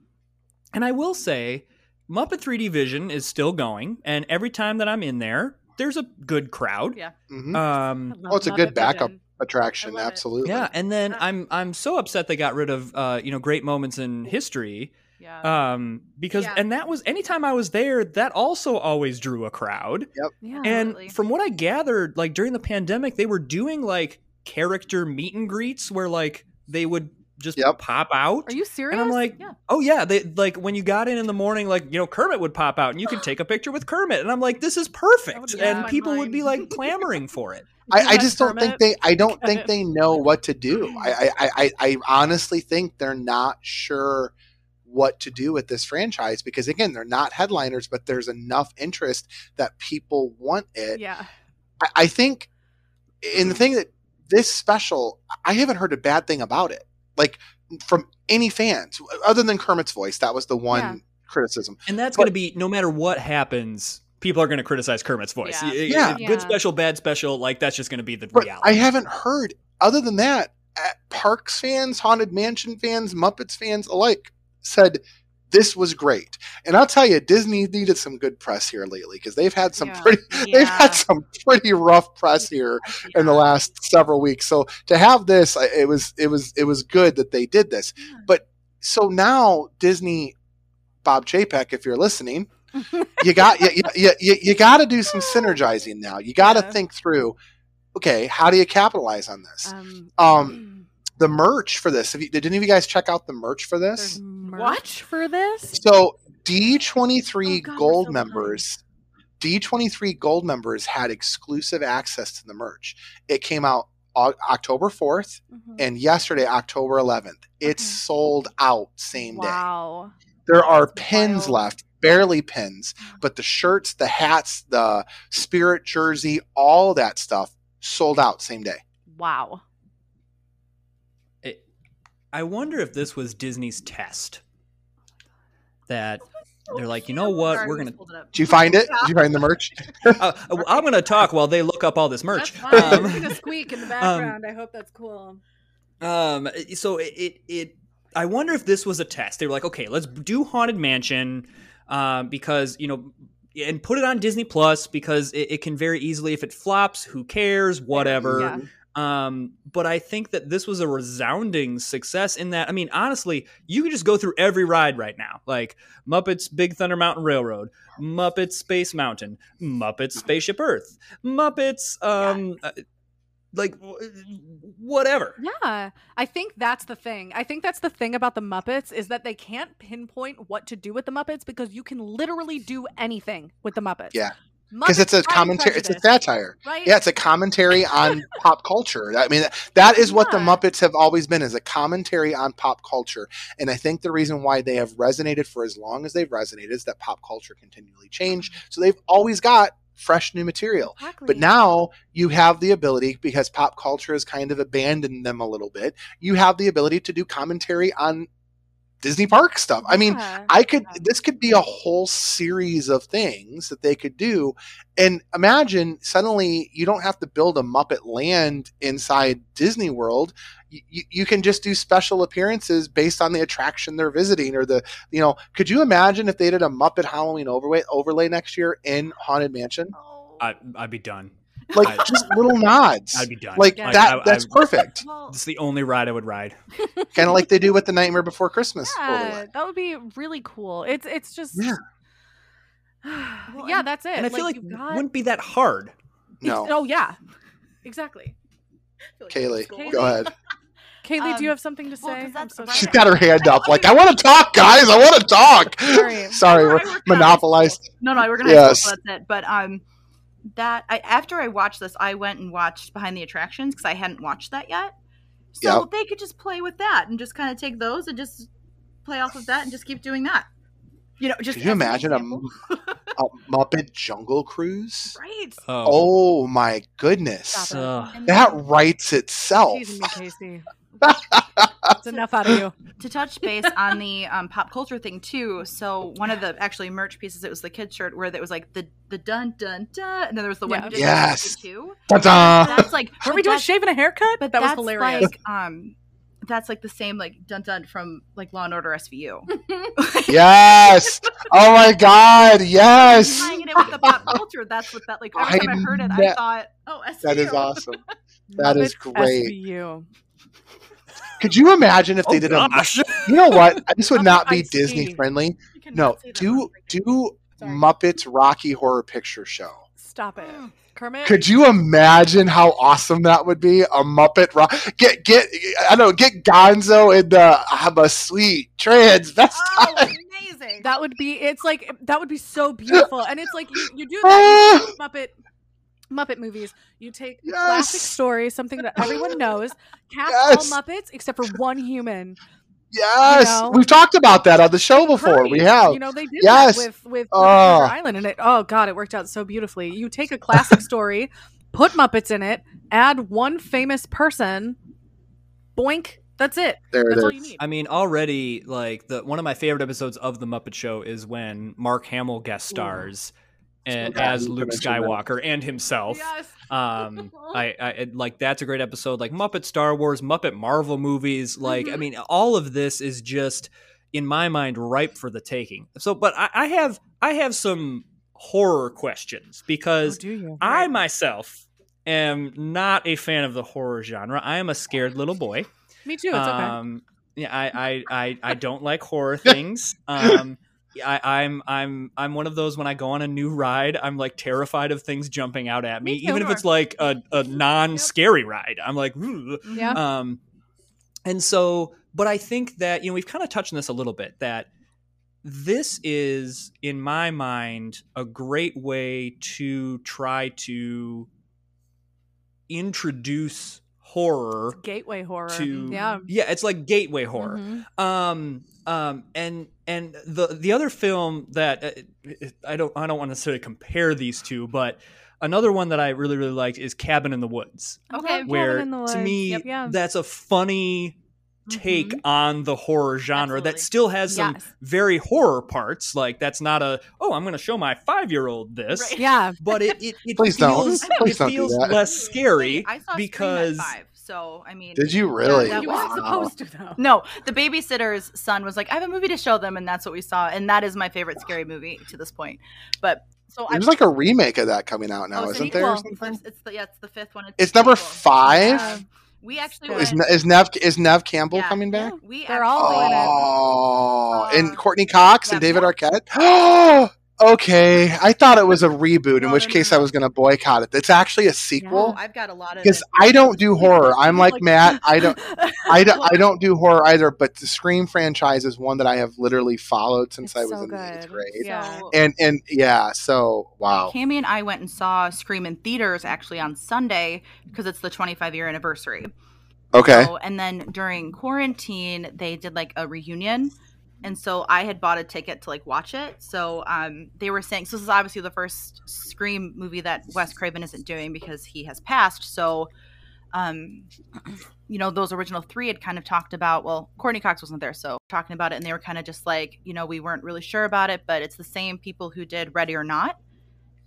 and I will say, Muppet 3D Vision is still going, and every time that I'm in there, there's a good crowd. Yeah. hmm Um, Oh, it's a good backup Vision. attraction, I love it. absolutely. yeah, and then Uh, I'm I'm so upset they got rid of uh, you know great moments in history Yeah. um, because Yeah. and that was anytime I was there, that also always drew a crowd. Yep. Yeah. Absolutely. And from what I gathered, like during the pandemic, they were doing like character meet and greets where like they would just Yep. pop out. Are you serious? And I'm like, Yeah. oh yeah, they like when you got in in the morning, like you know Kermit would pop out and you could take a picture with Kermit, and I'm like, this is perfect, blow and my people would be like clamoring for it. I, I just don't think they. I don't think they know what to do. I, I, I, I honestly think they're not sure what to do with this franchise because again, they're not headliners, but there's enough interest that people want it. yeah. I, I think, in the thing that this special, I haven't heard a bad thing about it. Like from any fans, other than Kermit's voice, that was the one Yeah. criticism. And that's going to be no matter what happens, people are going to criticize Kermit's voice. Yeah. Y- y- Yeah. good Yeah. special, bad special, like that's just going to be the But reality. I haven't heard, other than that, uh, Parks fans, Haunted Mansion fans, Muppets fans alike said this was great. And I'll tell you, Disney needed some good press here lately because they've had some Yeah. pretty, they've had some pretty rough press here in the last several weeks. So to have this, it was, it was, it was good that they did this. But so now Disney, Bob Chapek, if you're listening, you got you, you, you, you got to do some synergizing now. You got to Yeah. think through. Okay, how do you capitalize on this? Um, Um, the merch for this. Have you, did any of you guys check out the merch for this? Merch for this? So D twenty three Oh, God, gold so members D23 Gold members had exclusive access to the merch. It came out O- October 4th Mhm. and yesterday, October 11th. It's sold out same day. Wow. There are That's pins wild. left, barely pins, but the shirts, the hats, the spirit jersey, all that stuff sold out same day. Wow. It, I wonder if this was Disney's test. That they're like, you know what, we're gonna. Did you find it? Did you find the merch? Uh, I'm gonna talk while they look up all this merch. That's fine. Um, It's gonna squeak in the background. I hope that's cool. Um, so it, it, it, I wonder if this was a test. They were like, okay, let's do Haunted Mansion, um, because you know, and put it on Disney Plus because it, it can very easily, if it flops, who cares, whatever. Yeah. Um, but I think that this was a resounding success in that. I mean, honestly, you can just go through every ride right now, like Muppets Big Thunder Mountain Railroad, Muppets Space Mountain, Muppets Spaceship Earth, Muppets, um, uh, like whatever. Yeah, I think that's the thing. I think that's the thing about the Muppets is that they can't pinpoint what to do with the Muppets because you can literally do anything with the Muppets. Yeah. Because it's a Muppets Pride and commentary, it's a satire. right? Yeah, it's a commentary on pop culture. I mean, that is what the Muppets have always been is a commentary on pop culture. And I think the reason why they have resonated for as long as they've resonated is that pop culture continually changed. Mm-hmm. So they've always got fresh new material. Exactly. But now you have the ability because pop culture has kind of abandoned them a little bit. You have the ability to do commentary on Disney park stuff. I mean, Yeah. I could this could be a whole series of things that they could do. And imagine suddenly you don't have to build a Muppet land inside Disney World. You, you, you can just do special appearances based on the attraction they're visiting or the you know, could you imagine if they did a Muppet Halloween overlay overlay next year in Haunted Mansion? I, I'd be done. Like I- just little nods. I'd be done. like Yeah. that I- that's I- perfect. Well, It's the only ride I would ride. kind of like they do with the Nightmare Before Christmas yeah, that would be really cool. It's it's just Yeah. yeah, and- that's it. And I feel like it got- wouldn't be that hard. No. Oh yeah, exactly. Kaylee, Kaylee. go ahead. Kaylee, do you Um, have something to say? well, 'cause I'm so right. She's sorry. got her hand up, like I want to talk, guys. I want to talk. Sorry. Sorry, I we're work in high monopolized. No, no, we're gonna. Yes. school, so that's it. But um, that I after I watched this, I went and watched Behind the Attractions because I hadn't watched that yet. So Yep. they could just play with that and just kind of take those and just play off of that and just keep doing that. You know, just Could you imagine a, a Muppet Jungle Cruise? right? Oh. oh my goodness, Stop it. Ugh. And that writes itself. Me, Casey. That's enough out of you. to touch base on the um, pop culture thing too. So one of the actually merch pieces, it was the kid shirt where it was like the the dun dun dun, and then there was the one Yeah. who did Yes. the too. Ta-da! That's like Were but we doing that's- shaving a haircut? But that was hilarious. Like, um, that's like the same like dun dun from like Law and Order SVU. Yes. Oh my God. Yes. Tying it with the pop culture. That's what that like. Every time I I heard it, ne- I thought, oh, SVU. That is awesome. That is great. SVU. Could you imagine if oh, they Oh, did a? You know what? This would not be Disney friendly. No, do do Sorry. Muppets Rocky Horror Picture Show. Stop it, Kermit. Could you imagine how awesome that would be? A Muppet rock. Get get I don't know. Get Gonzo in the I'm a sweet transvestite. Oh, amazing. That would be. It's like that would be so beautiful, and it's like you, you do that you do ah. Muppet Muppet movies. You take a classic story, something that everyone knows, cast Yes. all Muppets except for one human. Yes, know? we've talked about that on the show before. We have. You know, they did Yes. that with with. Treasure Island, and it. Oh God, it worked out so beautifully. You take a classic story, put Muppets in it, add one famous person, boink. That's it. there That's it all is. you need. I mean, already like the one of my favorite episodes of the Muppet Show is when Mark Hamill guest stars and, Okay. as Luke mentioned that. Skywalker and himself. Yes. Um, I, I like that's a great episode. Like Muppet Star Wars, Muppet Marvel movies. Like I Mhm. mean, all of this is just in my mind ripe for the taking. So, but I, I have I have some horror questions because Oh, do you? I myself am not a fan of the horror genre. I am a scared little boy. Me too. It's okay. Um, yeah, I, I, I, I don't like horror things. Um, I, I'm, I'm, I'm one of those when I go on a new ride, I'm like terrified of things jumping out at me, Me even if it's like a, a non-scary ride. I'm like, "Ugh." Yeah. um, and so, but I think that you know we've kind of touched on this a little bit that this is, in my mind, a great way to try to introduce horror Gateway horror. to yeah. yeah it's like gateway horror Mhm. um um and and the the other film that uh, i don't i don't want to necessarily compare these two but another one that i really really liked is cabin in the woods Okay. love Cabin where in the to Woods. me Yep, yeah. that's a funny take Mhm. on the horror genre that still has some Yes. very horror parts like that's not a oh i'm going to show my 5-year-old this Right. yeah. but it it, it feels, it don't do feels less scary I saw because because five, so I mean, Did you really? that You was weren't supposed to though. No, the babysitter's son was like, "I have a movie to show them," and that's what we saw, and that is my favorite scary movie to this point. But so I There's like a remake of that coming out now, oh, isn't there? It's, something? the, it's the yeah, it's the fifth one. It's a number sequel. five. Yeah. We actually Is Is, went, Ne- is Neve is Neve Campbell yeah, coming back? We They're all in it. Oh, and Uh, Courteney Cox and David yeah. Arquette. okay, I thought it was a reboot, in which no, no, case no. I was going to boycott it. It's actually a sequel I've got a lot of because. I don't do horror. I'm like Like- Matt. I don't. I don't. I don't do horror either. But the Scream franchise is one that I have literally followed since It's I was so in the eighth grade. Yeah. And and yeah, so wow. Cammy and I went and saw Scream in theaters actually on Sunday because it's the 25 year anniversary. Okay. So, and then during quarantine, they did like a reunion. And so I had bought a ticket to like watch it. So um, they were saying, so this is obviously the first Scream movie that Wes Craven isn't doing because he has passed. So, um, you know, those original three had kind of talked about, well, Courteney Cox wasn't there. So talking about it. And they were kind of just like, you know, we weren't really sure about it, but it's the same people who did Ready or Not.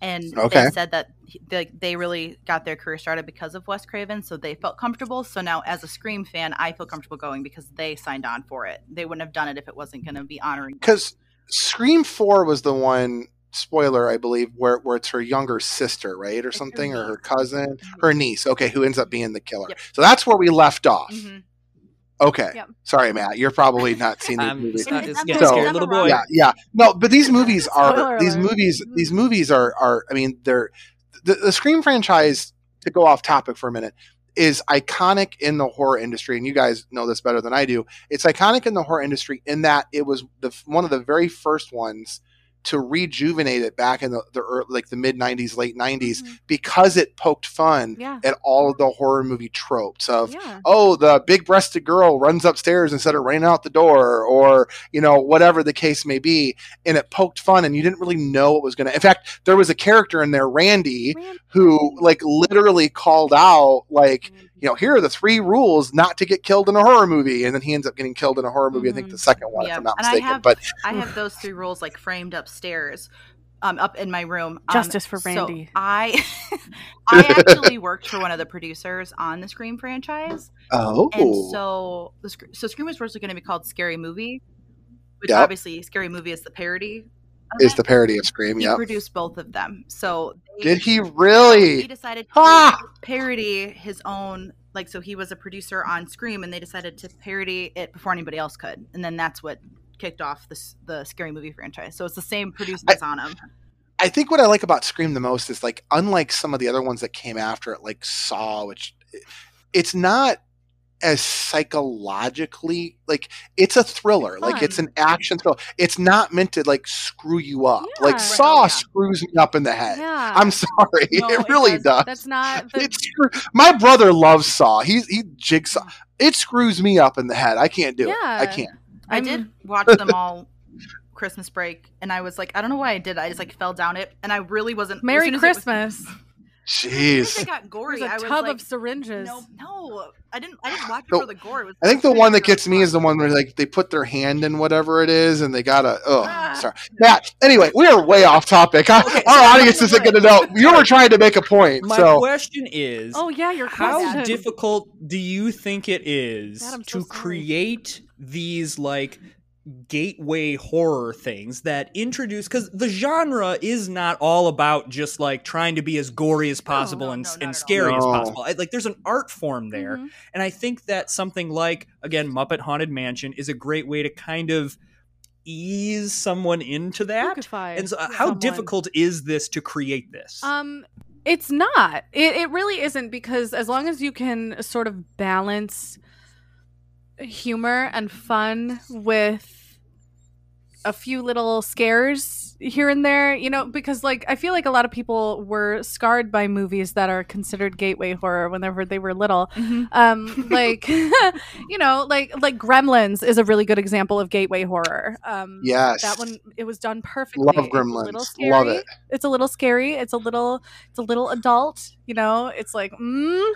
And Okay. they said that they, they really got their career started because of Wes Craven, so they felt comfortable. So now, as a Scream fan, I feel comfortable going because they signed on for it. They wouldn't have done it if it wasn't going to be honoring. Because Scream Four was the one. Spoiler, I believe, where where it's her younger sister, right, or It's her something, or her cousin, Mhm. her niece. Okay, who ends up being the killer. Yep. So that's where we left off. Mhm. Okay. Yep. Sorry, Matt. You're probably not seen these I'm it's not- It's it's not scared, it's little not boy. Yeah, yeah. No, but these movies are these movies mm-hmm. these movies are are I mean, they're the, the Scream franchise to go off topic for a minute is iconic in the horror industry and you guys know this better than I do. It's iconic in the horror industry in that it was the one of the very first ones to rejuvenate it back in the, the early, like the mid 90s late 90s Mhm. because it poked fun Yeah. at all of the horror movie tropes of Yeah. oh, the big breasted girl runs upstairs instead of running out the door, or, you know, whatever the case may be. And it poked fun, and you didn't really know what was going to. In fact, there was a character in there, Randy, Man. who, like, literally called out, like, you know, here are the three rules not to get killed in a horror movie. And then he ends up getting killed in a horror movie, I think the second one, Yeah, if I'm not and I mistaken. have- but I have those three rules like framed upstairs, um, up in my room. Um, Justice for so Randy. I, I actually worked for one of the producers on the Scream franchise. oh, And so, the, so Scream was originally going to be called Scary Movie, which Yep. obviously Scary Movie is the parody. Is the parody of Scream. Yeah. Produced both of them. So Did he really? he decided to Ah! parody his own. Like so, he was a producer on Scream, and they decided to parody it before anybody else could, and then that's what kicked off the the Scary Movie franchise. So it's the same producers on them. I think what I like about Scream the most is like unlike some of the other ones that came after it, like Saw, which it's not as psychologically like it's a thriller, like it's an action thriller. It's not meant to like screw you up. Yeah. Like Right, Saw oh, yeah. screws me up in the head. Yeah. I'm sorry, No, it it really does. does. That's not the It screw- my brother loves Saw. He he jigsaw. It screws me up in the head. I can't do it. I can't. I did watch them all Christmas break, and I was like, I don't know why I did. I just like fell down it, and I really wasn't. Merry soon as it was- Christmas. As soon as Jeez. it got gory, There's a I was tub like, of syringes. no, no, I didn't. I didn't watch it The- for the gore. It was I think the one that gets me is the one where like they put their hand in whatever it is and they gotta oh Ah. sorry. Matt, anyway, we are way off topic. Our- Okay, Our so- audience isn't gonna know. You were trying to make a point. My so question is Oh yeah, your how question. difficult do you think it is God, so to sorry. create these like gateway horror things that introduce because the genre is not all about just like trying to be as gory as possible no, and, no, and at scary as possible I, like there's an art form there Mhm. and i think that something like again muppet haunted mansion is a great way to kind of ease someone into that Spookify and so uh, how someone. difficult is this to create this Um, it's not. It it really isn't because as long as you can sort of balance humor and fun with a few little scares here and there, you know, because like I feel like a lot of people were scarred by movies that are considered gateway horror whenever they were little. Mhm. Um, like you know, like like Gremlins is a really good example of gateway horror. Um, Yes. that one it was done perfectly. Love It's a Gremlins. Love it. It's a little scary. It's a little it's a little adult. You know, it's like mm,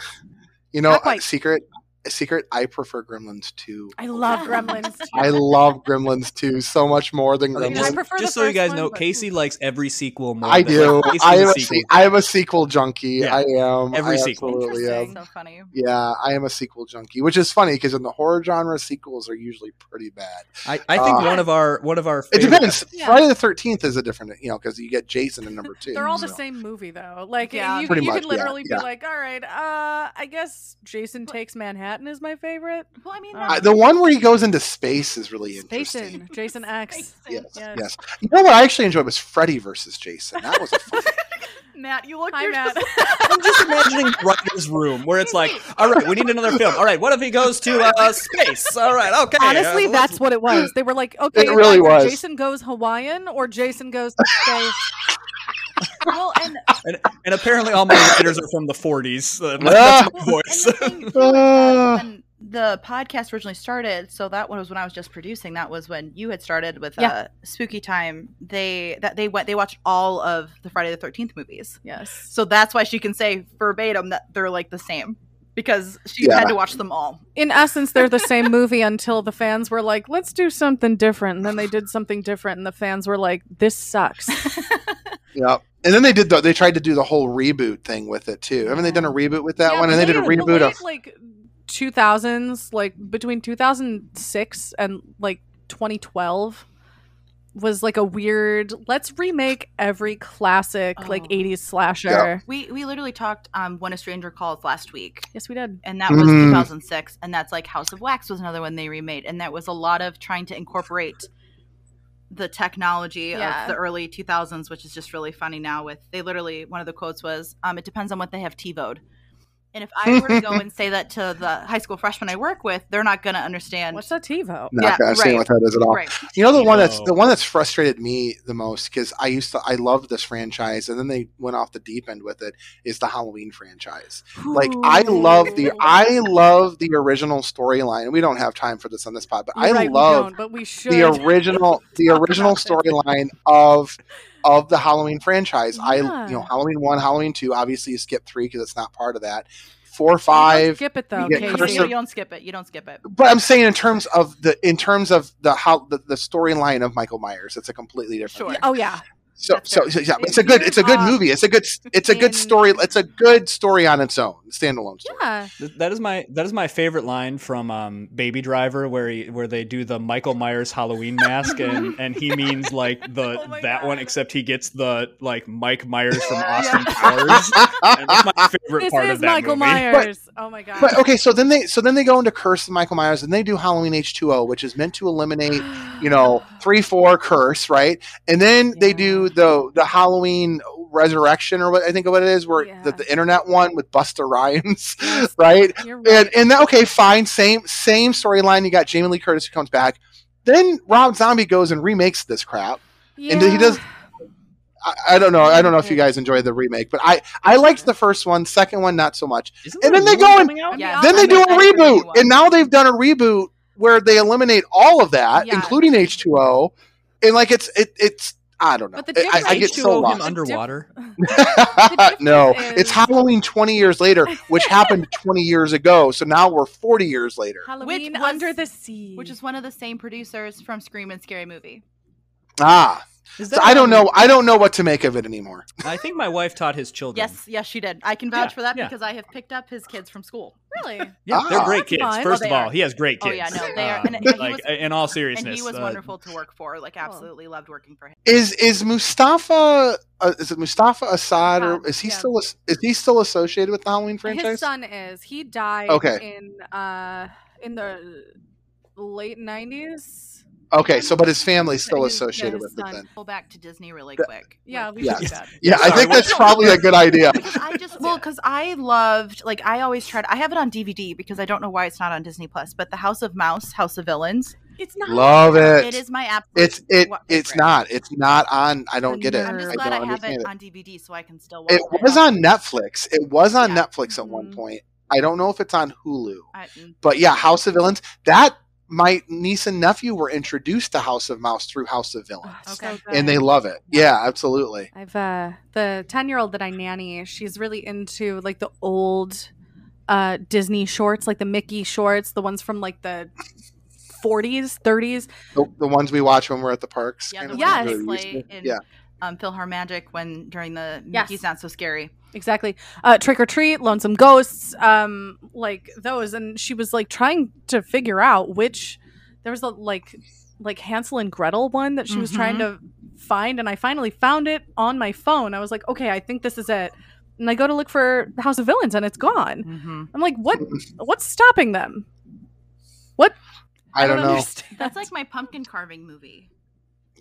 You know, Not a secret, a secret. I prefer Gremlins 2. I love Gremlins. too. I love Gremlins 2 so much more than Okay, I Gremlins. just, prefer just so you guys one, know, but- Casey likes every sequel more. I than- do. like, I the am, a sequel. se- I am a sequel junkie. Yeah. I am. Every I sequel. Absolutely am. So funny. Yeah, I am a sequel junkie, which is funny because in the horror genre, sequels are usually pretty bad. I, I think Uh, one of our one of our It depends. Yeah. Friday the Thirteenth is a different, you know, because you get Jason in number two. They're all the same movie though. Like Yeah. you, Pretty you much, could literally yeah. be like, all right, uh, I guess Jason Takes Manhattan is my favorite. Well, I mean, Uh, the one where he goes into space is really interesting. Jason, Jason X. Yes, Yes. yes. You know what I actually enjoyed was Freddy versus Jason. That was a fun. Matt, you look. Hi, you're Matt. just- I'm just imagining writer's room where it's like, all right, we need another film. All right, what if he goes to uh, space? All right, okay. Honestly, uh, that's what it was. They were like, okay, It really was. Jason goes Hawaiian or Jason goes to space. well, and and, and apparently all my writers are from the 40s. Uh, Ah. that's my voice. the thing, too, Ah. when the podcast originally started, so that one was when I was just producing. That was when you had started with Yeah. uh, Spooky Time. They that they went they watched all of the Friday the Thirteenth movies, Yes. so that's why she can say verbatim that they're like the same because she Yeah. had to watch them all. In essence, they're the same movie until the fans were like, let's do something different. And then they did something different, and the fans were like, this sucks. yeah. And then they did the, they tried to do the whole reboot thing with it too. Haven't they done a reboot with that Yeah, one? And they did a reboot of like 2000s, like between 2006 and like 2012 was like a weird let's remake every classic like Oh. 80s slasher. Yeah. We we literally talked um when a stranger calls last week. Yes, we did. and that was Mhm. 2006 and that's like house of wax was another one they remade and that was a lot of trying to incorporate the technology Yeah. of the early 2000s which is just really funny now with they literally one of the quotes was um, it depends on what they have tivoed and if i were to go and say that to the high school freshmen i work with they're not going to understand What's that TiVo? not Yeah, gonna understand right. what that is at all. right You know the one that's the one that's frustrated me the most because I used to I loved this franchise and then they went off the deep end with it is the Halloween franchise. Like I love the I love the original storyline. And we don't have time for this on this pod, but I You're right, love don't, but we should. the original the original storyline of of the Halloween franchise. I you know Halloween one, Halloween two. Obviously, you skip three because it's not part of that. Four, You don't five. skip it though, you get you, you don't skip it you don't skip it But I'm saying in terms of the in terms of the how the, the storyline of Michael Myers, it's a completely different. Sure. thing. Oh yeah, So, so, so yeah, it's a good, it's a good movie. It's a good, it's a good story. It's a good story on its own, standalone story. yeah. That is my that is my favorite line from um, Baby Driver, where he where they do the Michael Myers Halloween mask, and and he means like the Oh that God. one, except he gets the like Mike Myers from Austin Powers. And that's my favorite This part is of that Michael movie. Myers. oh my god. But okay, so then they, so then they go into Curse of Michael Myers, and they do Halloween H two O, which is meant to eliminate, you know, three, four Curse, right? And then they do the the Halloween Resurrection, or what I think of what it is, where Yeah. the, the internet one with Busta Rhymes, Yes. right? You're And and that, okay, fine, same same storyline. You got Jamie Lee Curtis who comes back. Then Rob Zombie goes and remakes this crap. and he does- I, I don't know. I don't know if you guys enjoy the remake, but I I liked the first one. Second one, not so much. Isn't And then they go one and- coming? Yeah. then they do a reboot, and now they've done a reboot where they eliminate all of that, Yeah. including H two O, and like it's it it's I don't know. But the I, I get so H2O him lost. The underwater. no, difference it's Halloween twenty years later, which happened twenty years ago. So now we're forty years later. Halloween was- under the sea. which is one of the same producers from scream and scary movie Ah, Is so that, I don't know. I don't know what to make of it anymore. I think my wife taught his children. yes yes she did i can vouch Yeah, for that yeah. because i have picked up his kids from school really. Yeah, they're Ah. great kids. fine. First Oh, of all, are. he has great kids. Oh, kids. yeah, no, they are. Um, And- and like was- in all seriousness, and he was uh, wonderful to work for like absolutely loved working for him Is is Mustafa? Uh, is it Moustapha Akkad, or is he yeah. still is he still associated with the Halloween franchise? His son is. He died Okay. in uh in the late nineties. Okay, so but his family's still His- associated his with it son. then. pull back to disney really The- quick Yeah, Like, we Yeah. should do that. Yeah, I think that's probably a good idea. I just well because I loved like I always tried I have it on DVD because I don't know why it's not on Disney Plus but the House of Mouse House of Villains It's not. Love it. It is my app. It's it. wa- It's not. It's not on. I don't get it. I'm I'm just I glad I, don't have it it. on DVD so I can still watch It it. was on Netflix. It was on Yeah. Netflix at one Mhm. point. I don't know if it's on Hulu. I- mm. But yeah, House of Villains. That my niece and nephew were introduced to House of Mouse through House of Villains, Oh, Okay. so and they love it. Yeah, absolutely. I've uh the ten year old that I nanny. She's really into like the old uh Disney shorts, like the Mickey shorts, the ones from like the 40s, 30s. The, the ones we watch when we're at the parks. Yeah, kind the of Yes. that things they play in Yeah. um, PhilharMagic when during the Yes. Mickey's Not So Scary. Exactly. Uh Trick or Treat, Lonesome Ghosts, um like those and she was like trying to figure out which there was a like like Hansel and Gretel one that she was trying to find and I finally found it on my phone. I was like, "Okay, I think this is it." And I go to look for the House of Villains and it's gone. Mm-hmm. I'm like, "What what's stopping them?" What? I don't know. understand. That's like my pumpkin carving movie.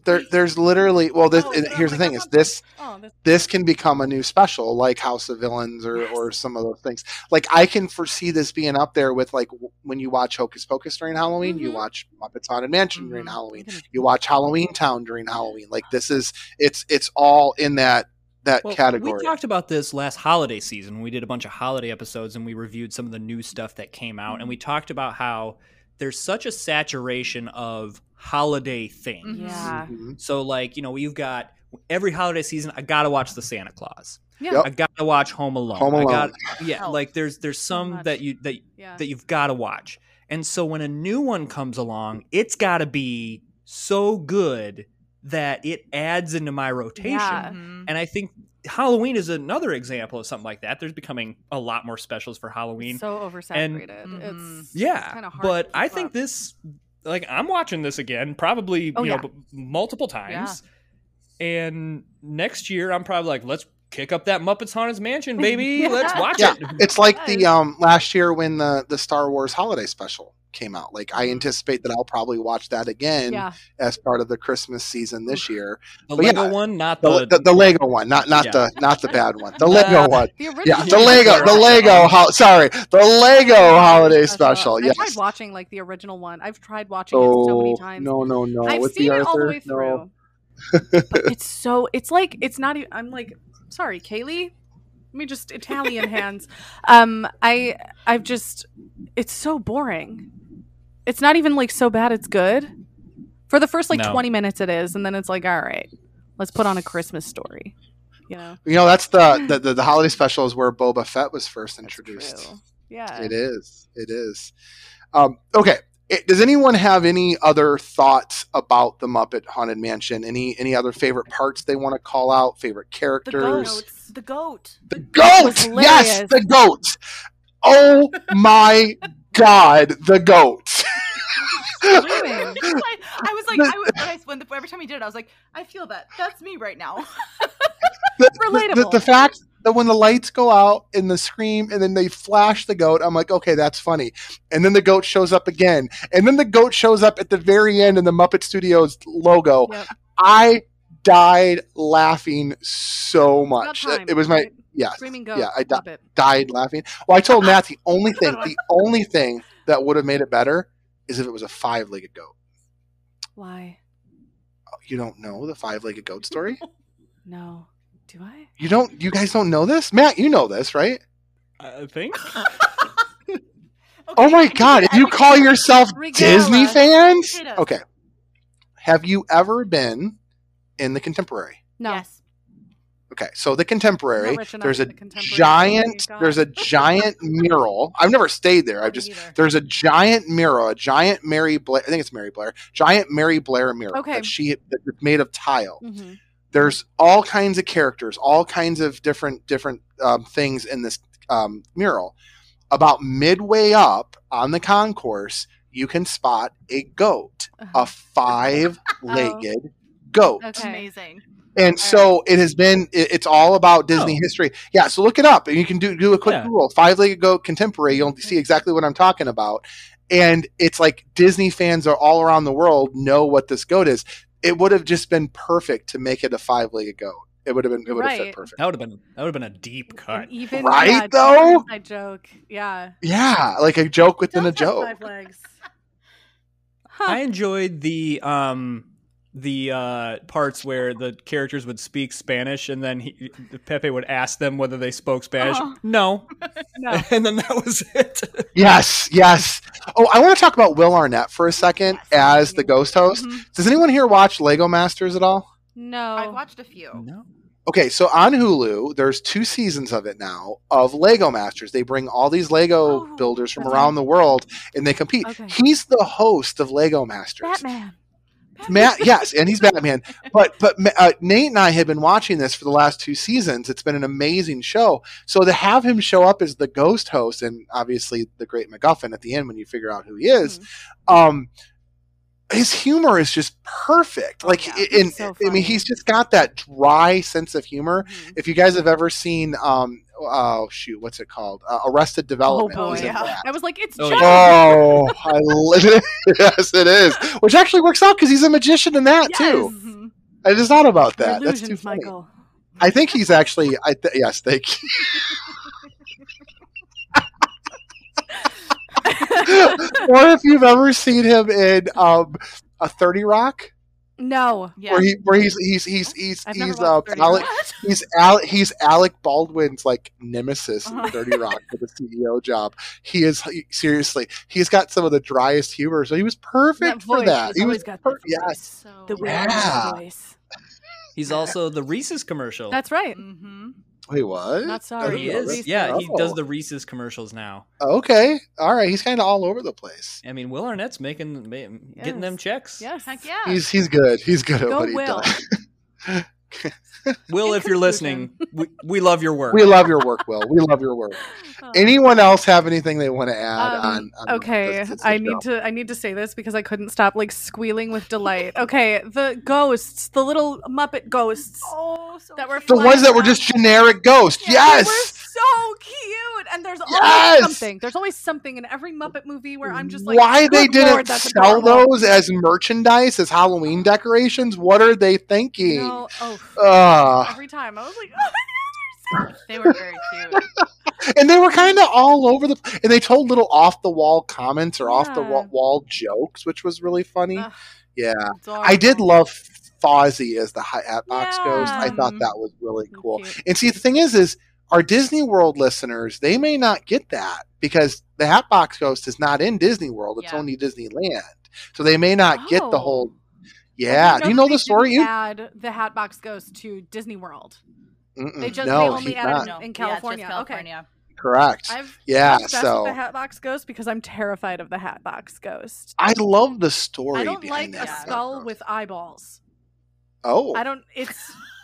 There, there's literally well. This Oh, here's the thing: is this Oh, this this can become a new special like House of Villains or, or some of those things. Like I can foresee this being up there with like when you watch Hocus Pocus during Halloween, you Mhm. watch Muppets Haunted Mansion during Mhm. Halloween, you watch Halloween Town during Halloween. Like this is it's it's all in that that Well, category. We talked about this last holiday season. We did a bunch of holiday episodes and we reviewed some of the new stuff that came out. And we talked about how there's such a saturation of holiday things. Yeah. Mhm. So, like, you know, you've got every holiday season, I got to watch the Santa Claus. Yeah. Yep. I got to watch Home Alone. Home I Alone. got, yeah, Help. like there's there's some much. that you that Yeah. that you've got to watch. And so when a new one comes along, it's got to be so good that it adds into my rotation. Yeah. Mhm. And I think Halloween is another example of something like that. There's becoming a lot more specials for Halloween. It's so oversaturated. Mhm. It's yeah, kind of hard. but to I think up. this, like, I'm watching this again, probably Oh, you yeah. know b- multiple times. And next year, I'm probably like, let's kick up that Muppets Haunted Mansion, baby. Let's watch Yeah, it. it's like the um last year when the the Star Wars holiday special came out. Like I anticipate that I'll probably watch that again yeah, as part of the Christmas season this year. The But yeah, Lego one, not The, the, the, the Lego one, not not Yeah. the not the bad one. The Lego Uh, one. the original. Yeah, the Lego, the. Lego. Ho- sorry, the Lego holiday special. I've Yes. tried watching like the original one. I've tried watching it so many Oh times. no, no, no! I've With seen the it all the way through. but it's so it's like it's not even I'm like sorry, Kaylee. Let me just Italian hands. Um I I've just it's so boring. It's not even like so bad it's good. For the first like No. 20 minutes it is and then it's like all right. Let's put on a Christmas story. You know. You know, that's the, the the the holiday special is where Boba Fett was first introduced. Yeah. It is. It is. Um, okay. It- does anyone have any other thoughts about the Muppet Haunted Mansion? Any any other favorite parts they want to call out? Favorite The characters? goat. The goat. The goat. Yes, the goat. Oh my god, the goat. Screaming. I, I was like, I, was- when I, when the, every time he did it, I was like, I feel that. That's me right now. the, the- Relatable. The, the fact that when the lights go out and the scream and then they flash the goat, I'm like, okay, that's funny. And then the goat shows up again. And then the goat shows up at the very end in the Muppet Studios logo. Yep. I died laughing so much. time, it was my right? yes. Screaming goat. Yeah, I di- died laughing. Well, I told Matt the only thing, the only thing that would have made it better is if it was a five-legged goat. Why? You don't know the five-legged goat story? No. Do I? You don't. You guys don't know this, Matt. You know this, right? I think. Oh my god! I You think- call yourself Regala. Disney fans? Okay. Have you ever been in the Contemporary? No. Yes. Okay, so the Contemporary. Not rich enough There's a the Contemporary. giant. My God. There's a giant mural. I've never stayed there. I've just. Neither. There's a giant mural, a giant Mary Blair. I think it's Mary Blair. Giant Mary Blair mural Okay. that she that's made of tile. Mhm. There's all kinds of characters, all kinds of different different um, things in this um, mural. About midway up on the concourse, you can spot a goat, Uh-huh. a five-legged goat. Okay. Amazing. And so it has been. It, it's all about Disney Oh. history. Yeah. So look it up, and you can do do a quick Yeah. Google five-legged goat contemporary. You'll see exactly what I'm talking about. And it's like Disney fans are all around the world know what this goat is. It would have just been perfect to make it a five-legged goat. It would have been. It would have fit Right. perfect. That would have been that would have been a deep cut. Even Right, yeah, though? I joke. Yeah. Yeah, like a joke within a Does have joke. Five legs. I enjoyed the um the uh parts where the characters would speak Spanish and then he, Pepe would ask them whether they spoke Spanish. Uh-huh. No. No. and then that was it. Yes, yes. Oh, I want to talk about Will Arnett for a second as the ghost host. Mhm. Does anyone here watch Lego Masters at all? No. I've watched a few. no. Okay, so on Hulu, there's two seasons of it now of Lego Masters. They bring all these Lego Oh, builders from that's around the world and they compete. Okay. He's the host of Lego Masters. Batman. Matt, yes, and he's Batman. But but uh, Nate and I have been watching this for the last two seasons. It's been an amazing show. So to have him show up as the ghost host, and obviously the great MacGuffin at the end when you figure out who he is, um, his humor is just perfect. Like, yeah. i- in, so I mean, he's just got that dry sense of humor. Mhm. If you guys have ever seen, um, oh shoot, what's it called? Uh, Arrested Oh Development. boy. He's in that. I was like, it's Oh, Jeff. Oh, I li- yes, it is. Which actually works out because he's a magician in that too. Mhm. I just thought about that. That's too funny. Michael. I think he's actually. I th- yes, thank you. or if you've ever seen him in um, a Thirty Rock, No. Yeah. where he where he's he's he's he's I've he's uh, Alec he's Alec he's Alec Baldwin's like nemesis Uh-huh. in Thirty Rock for the CEO job. He is he- seriously. He's got some of the driest humor, so he was perfect That for that. he's He was got per- that yes. voice. So The weird Yeah. voice. He's also the Reese's commercial. That's right. Mm-hmm. Wait, what? Not sorry. he is. Reese's. Yeah, he does the Reese's commercials now. Okay, all right. He's kind of all over the place. I mean, Will Arnett's making ma- getting them checks. Yes. Heck yeah. He's he's good. He's good at Go what he Will. does. Will, if you're listening, we, we love your work. We love your work, Will. We love your work. Oh. Anyone else have anything they want to add Um, on, on? okay, this- this I show? need to I need to say this because I couldn't stop like squealing with delight. Okay, the ghosts, the little Muppet ghosts Oh, so that were The ones that were just generic ghosts. They yes. Were so cute, and there's Yes! always something. There's always something in every Muppet movie where I'm just like, Why they didn't Lord, sell those as merchandise, as Halloween decorations? What are they thinking? No, oh, Ugh. every time I was like, oh my god, They were very cute. and they were kind of all over the and they told little off the wall comments or off the wall jokes which was really funny Ugh, yeah they're i did love fozzie as the hi- hatbox ghost i thought that was really cool and see the thing is is our disney world listeners they may not get that because the hatbox ghost is not in disney world it's Yeah. only disneyland so they may not get the Oh. whole yeah didn't do you know the story you Add the Hatbox Ghost to Disney World. Mm-mm. They just no they only he's added not. it in Yeah, California. Okay, correct I've Yeah, obsessed so- with the Hatbox Ghost because I'm terrified of the Hatbox Ghost. i love the story I don't behind like a skull ghost. with eyeballs. oh I don't. It's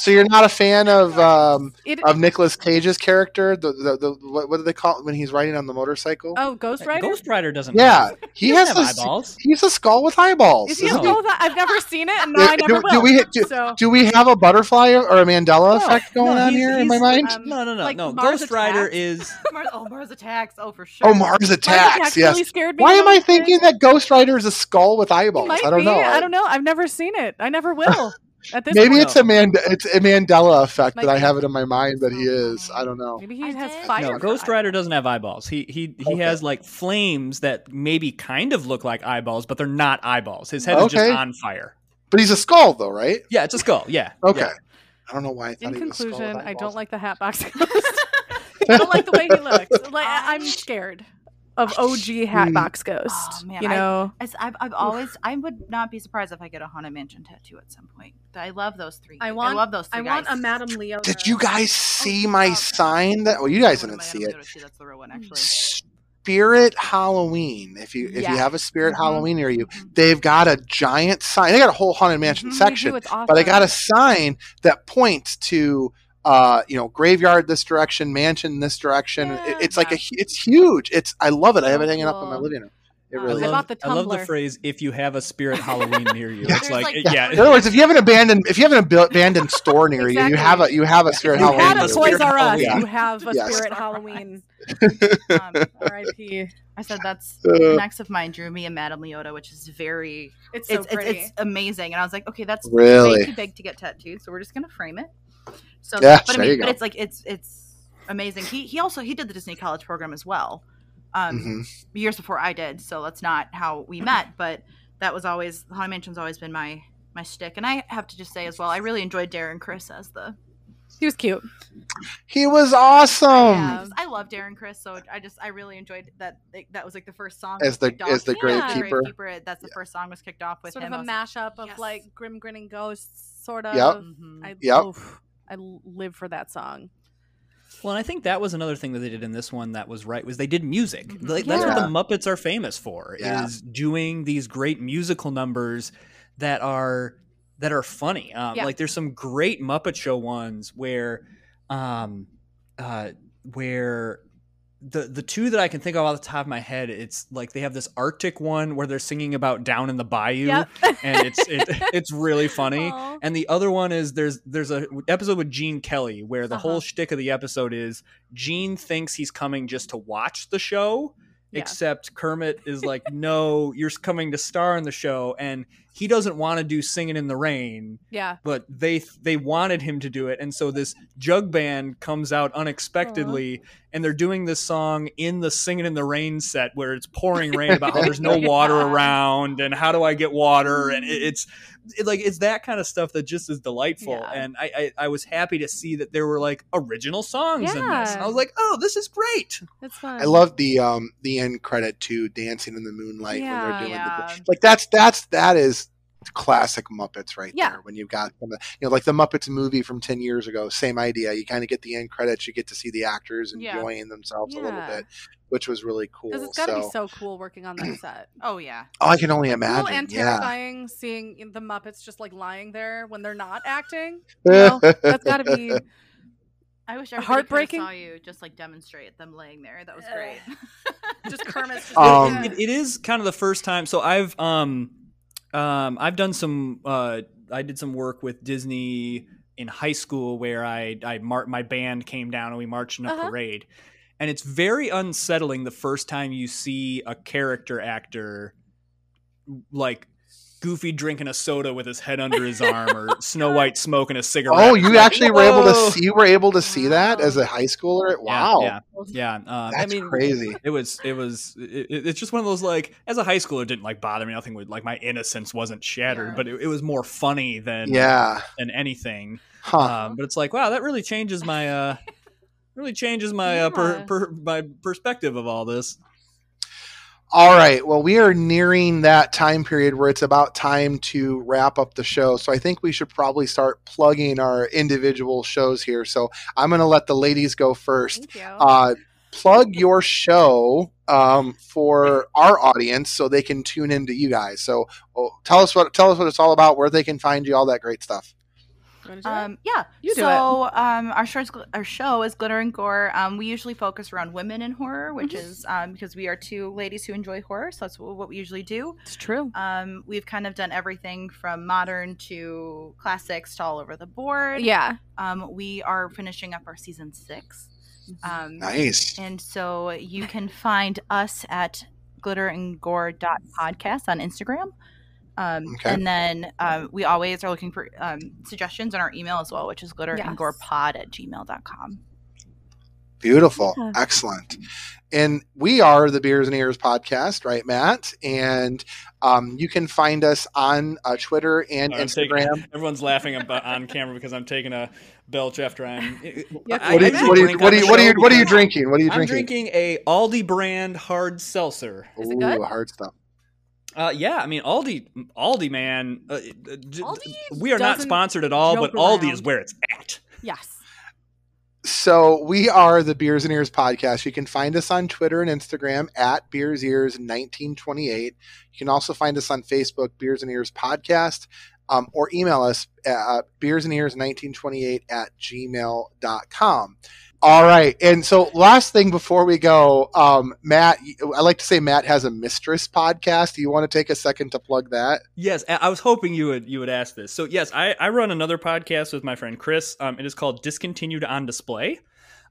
so you're not a fan of um it. of Nicolas Cage's character. The, the, the what, what do they call it when he's riding on the motorcycle? oh, Ghost Rider. Ghost Rider doesn't. yeah, have- he, he has doesn't a, eyeballs. He's a skull with eyeballs. Is he a skull? That I've never seen it, and no, Do- I never do- will. do we- do- so Do we have a butterfly or a Mandela No, effect going no, on here in my mind? um, No, no, no, like no. Mars Ghost Rider is Mars, oh, Mars attacks. Oh, for sure. oh, Mars Mars attacks. Attacks yes. really scared me. Why am I I was thinking that Ghost Rider is a skull with eyeballs? I don't be. know. I don't know. I've never seen it. I never will. At this Maybe point. it's a man. It's a Mandela effect Might that I have it in my mind that he oh is. I don't know. Maybe he I has did. fire. no. for Ghost eyes. Rider doesn't have eyeballs. He he he Okay. has like flames that maybe kind of look like eyeballs, but they're not eyeballs. His head is just on fire. But he's a skull, though, right? Yeah, it's a skull. Yeah. Okay. Yeah. I don't know why I thought In he was a skull conclusion, I don't like the Hatbox Ghost. I don't like the way he looks. Like uh, I'm scared of OG Hatbox Ghost. Oh, man, you I- know, As I've, I've always, I would not be surprised if I get a haunted mansion tattoo at some point. I love those three. I want- I love those three I want a Madame Leo. Did you guys see my oh. sign? That well, you guys didn't see it. Madame too, That's the real one, actually. Spirit Halloween. If you if you have a Spirit Mhm. Halloween near you, Mhm. they've got a giant sign. They got a whole haunted mansion Mhm, section, do, awesome. but I got a sign that points to uh you know graveyard this direction, mansion this direction. It- Yeah. it's like a it's huge. It's I love it. I have it So hanging up in my living room. It really I is. the I love the phrase "if you have a spirit Halloween near you." It's like, like- yeah, In other words, if you have an abandoned if you have an ab- abandoned store near you, you have a you have a Spirit You Halloween. had a. Toys R Us. Halloween. You have a Yes. Spirit Halloween. Um, R.I.P. I said that's Uh. next of mine drew me a Madame Leota, which is very It's so it's, it's pretty. it's amazing. And I was like, okay, that's Really? way too big to get tattooed, so we're just gonna frame it. So Yeah, but I mean, you but it's like it's it's amazing. He he also he did the Disney College program as well. um, Mhm. years before I did. So that's not how we met, but that was always Haunted Mansion's always been my my shtick. And I have to just say as well, I really enjoyed Darren Criss as the. He was cute. He was awesome. Yeah, I love Darren Criss, so I just I really enjoyed that. That was like the first song As the- kicked as the Yeah, Gravekeeper. That's the first song was kicked off with sort him. of I a was like, mashup of yes. like grim grinning ghosts, sort of. Yep. mhm. I Yep. oof, I l- live for that song. Well, and I think that was another thing that they did in this one that was right was they did music. Mhm. Like, That's what the Muppets are famous for Yeah. is doing these great musical numbers that are that are funny. Um, Yeah. Like there's some great Muppet Show ones where, um, uh, where the the two that I can think of off the top of my head, it's like they have this Arctic one where they're singing about down in the bayou, Yep. and it's it, it's really funny. Aw. And the other one is there's there's a episode with Gene Kelly where the Uh-huh. whole shtick of the episode is Gene thinks he's coming just to watch the show, Yeah. except Kermit is like, no, you're coming to star in the show, and he doesn't want to do singing in the rain, Yeah. but they they wanted him to do it, and so this jug band comes out unexpectedly, and they're doing this song in the singing in the rain set where it's pouring rain about how there's no water around and how do I get water, and it, it's it, like it's that kind of stuff that just is delightful, Yeah. and I, I I was happy to see that there were like original songs in this, and I was like, oh, this is great. It's fun. I love the um the end credit to Dancing in the Moonlight when they're doing Yeah. the, like that's that's that is classic Muppets right Yeah. there. When you've got some, you know like the Muppets movie from ten years ago, same idea. You kind of get the end credits, you get to see the actors Yeah. enjoying themselves a little bit, which was really cool. Because it's got to so, be so cool working on that set. Oh yeah. oh, I can only Cool imagine. and yeah. terrifying seeing the Muppets just like lying there when they're not acting. You know, that's got to be. I wish Heartbreaking? Heartbreaking. saw you just like demonstrate them laying there. That was great. Just Kermit's just Um, it, it is kind of the first time. So I've um um I've done some uh I did some work with Disney in high school where I I mar- my band came down and we marched in a Uh-huh. parade. And it's very unsettling the first time you see a character actor like Goofy drinking a soda with his head under his arm, or Snow White smoking a cigarette. Oh, you like, actually were able to see you were able to see that as a high schooler. Wow, Yeah, yeah. Um, I that's mean, crazy. it was it was it, it- it's just one of those like as a high schooler it didn't like bother me nothing would like my innocence wasn't shattered Yeah. but it, it was more funny than Yeah, than anything huh? um, but it's like wow that really changes my uh really changes my uh, per, per, my perspective of all this All right. Well, we are nearing that time period where it's about time to wrap up the show. So I think we should probably start plugging our individual shows here. So I'm going to let the ladies go first. Thank you. Uh, plug your show um, for our audience so they can tune into you guys. So oh, tell us what tell us what it's all about, where they can find you, all that great stuff. You wanna do it? Um, yeah. You do so um, our show, our show is Glitter and Gore. Um, we usually focus around women in horror, which Mm-hmm. is um, because we are two ladies who enjoy horror. So that's what we usually do. it's true. Um, we've kind of done everything from modern to classics to all over the board. Yeah. Um, we are finishing up our season six. Um, Nice. And so you can find us at glitterandgore.podcast on Instagram. Um, Okay. And then um, we always are looking for um, suggestions on our email as well, which is glitterandgorepod at gmail.com. Beautiful. Yeah. Excellent. And we are the Beers and Ears podcast, right, Matt? And um, you can find us on uh, Twitter and I'm taking- Instagram. everyone's laughing about on camera because i'm taking a belch after i'm What I are, you, usually what, are you, what, are you, the what, are you, what are you drinking? What are you i'm drinking? drinking a aldi brand hard seltzer Is it Ooh, good? hard stuff. Uh, yeah, I mean Aldi, Aldi man. Uh, uh, j- Aldi we are not sponsored at all, but joke Aldi is where it's at. Yes. So we are the Beers and Ears podcast. You can find us on Twitter and Instagram at Beers Ears 1928. You can also find us on Facebook, Beers and Ears Podcast, um, or email us at beers and ears 1928 at gmail.com. All right. And so last thing before we go, um, Matt, I like to say Matt has a mistress podcast. Do you want to take a second to plug that? Yes, I was hoping you would you would ask this. So yes, I, I run another podcast with my friend Chris. Um, it is called Discontinued on Display.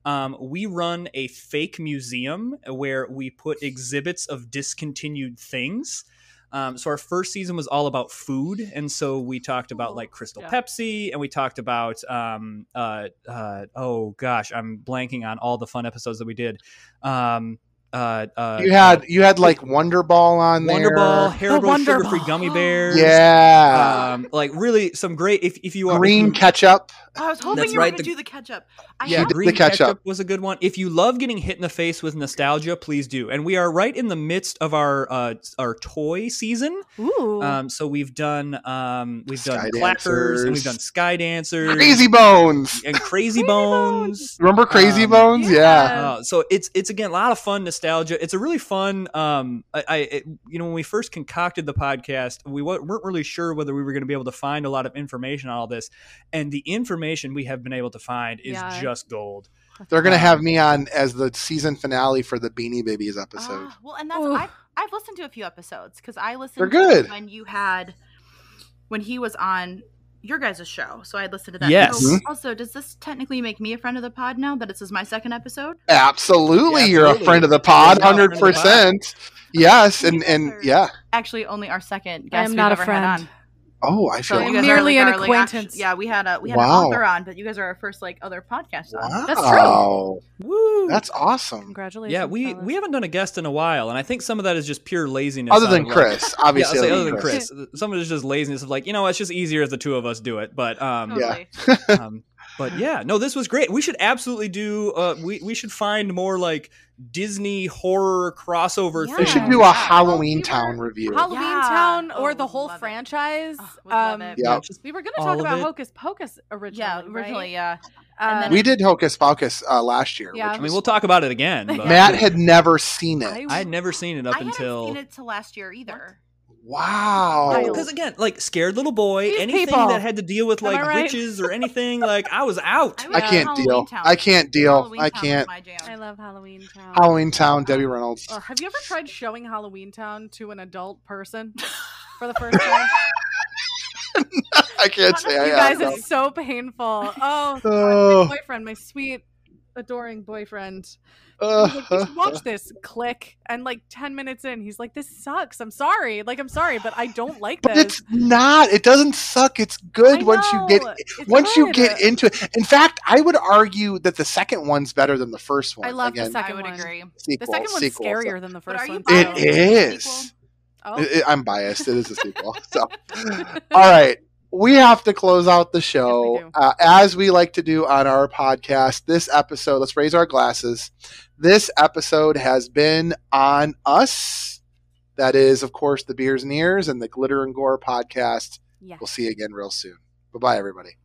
Um, we run a fake museum where we put exhibits of discontinued things. Um, so our first season was all about food, and so we talked about like Crystal Yeah. Pepsi, and we talked about um, uh, uh, oh gosh, I'm blanking on all the fun episodes that we did. Um, uh, uh, You had you had like Wonder Ball on there. Wonder there. Ball, Haribo Wonder sugar free gummy bears. Yeah. Um, like really some great. If if you are if Green you- ketchup. I was hoping That's you were right, going the- to do the ketchup. I yeah, have- the green ketchup. ketchup. was a good one. If you love getting hit in the face with nostalgia, please do. And we are right in the midst of our uh, our toy season. Ooh. Um, so we've done um, we've done Sky clappers and we've dancers. done sky dancers, Crazy Bones. and crazy bones. Remember Crazy Um, Bones? Yeah. Uh, so it's it's again a lot of fun nostalgia. It's a really fun. Um, I, I it, you know when we first concocted the podcast, we wa- weren't really sure whether we were going to be able to find a lot of information on all this, and the information we have been able to find is Yeah. just gold. They're gonna Um, have me on as the season finale for the Beanie Babies episode. Ah, well, and that's I've, I've listened to a few episodes because I listened. They're to good. when you had when he was on your guys' show, so I listened to that. Yes. So Mhm. Also, does this technically make me a friend of the pod now that this is my second episode? Absolutely, Yeah, you're a friend of the pod, You're now a hundred friend of the pod. percent. Yes, and and yeah. Actually, only our second I guest am we've not a ever friend. had on. Oh, I So feel you guys Merely are an like our, like, acquaintance. actu- yeah, we had a we had Wow. an author on, but you guys are our first like other podcast on. wow. That's true. Woo! That's awesome. Congratulations. yeah, we fellas. we haven't done a guest in a while, and I think some of that is just pure laziness. Other than of, like- Chris, yeah, obviously. say other than Chris. Some of it is just laziness of like, you know, it's just easier if the two of us do it. But um, Yeah. Um, but yeah, no, this was great. We should absolutely do. Uh, we we should find more like Disney horror crossover Yeah. We should do a Yeah. Halloween we Town were- review. Halloween Yeah. Town or Oh, the whole franchise. Oh, would love um, it. Yeah. we were going to talk about it. Hocus Pocus originally. Yeah, originally, right? yeah. And then Um, we did Hocus Pocus uh, last year. Yeah. which I mean, we'll talk about it again. But Matt had never seen it. I, I had never seen it up I hadn't until seen it till last year either. Wow. because again, like scared little boy, These anything people. that had to deal with Am like right? witches or anything, like I was out. was I can't Halloween deal. Town. I can't deal. Halloween I can't. my jam. I love Halloween Town. Halloween Town, Debbie Reynolds. Ugh, have you ever tried showing Halloween Town to an adult person for the first time? I can't say I you have. guys, it's so painful. Oh, Oh. my boyfriend, my sweet, adoring boyfriend. Uh, like, watch this. Click. And like 10 minutes in, he's like, this sucks. I'm sorry. Like, I'm sorry, but I don't like but this. it's not. It doesn't suck. It's good I once you get. It's once you get into it. In fact, I would argue that the second one's better than the first one. I love the Again, second I would one. agree. sequel, The second one's sequel, so- scarier than the But first are you one. It biased? too. is. Sequel? Oh. I- I- I'm biased. It is a sequel. So, all right. We have to close out the show. Yes, uh, as we like to do on our podcast, this episode, let's raise our glasses. This episode has been on us. That is, of course, the Beers and Ears and the Glitter and Gore podcast. Yeah. We'll see you again real soon. Bye bye, everybody.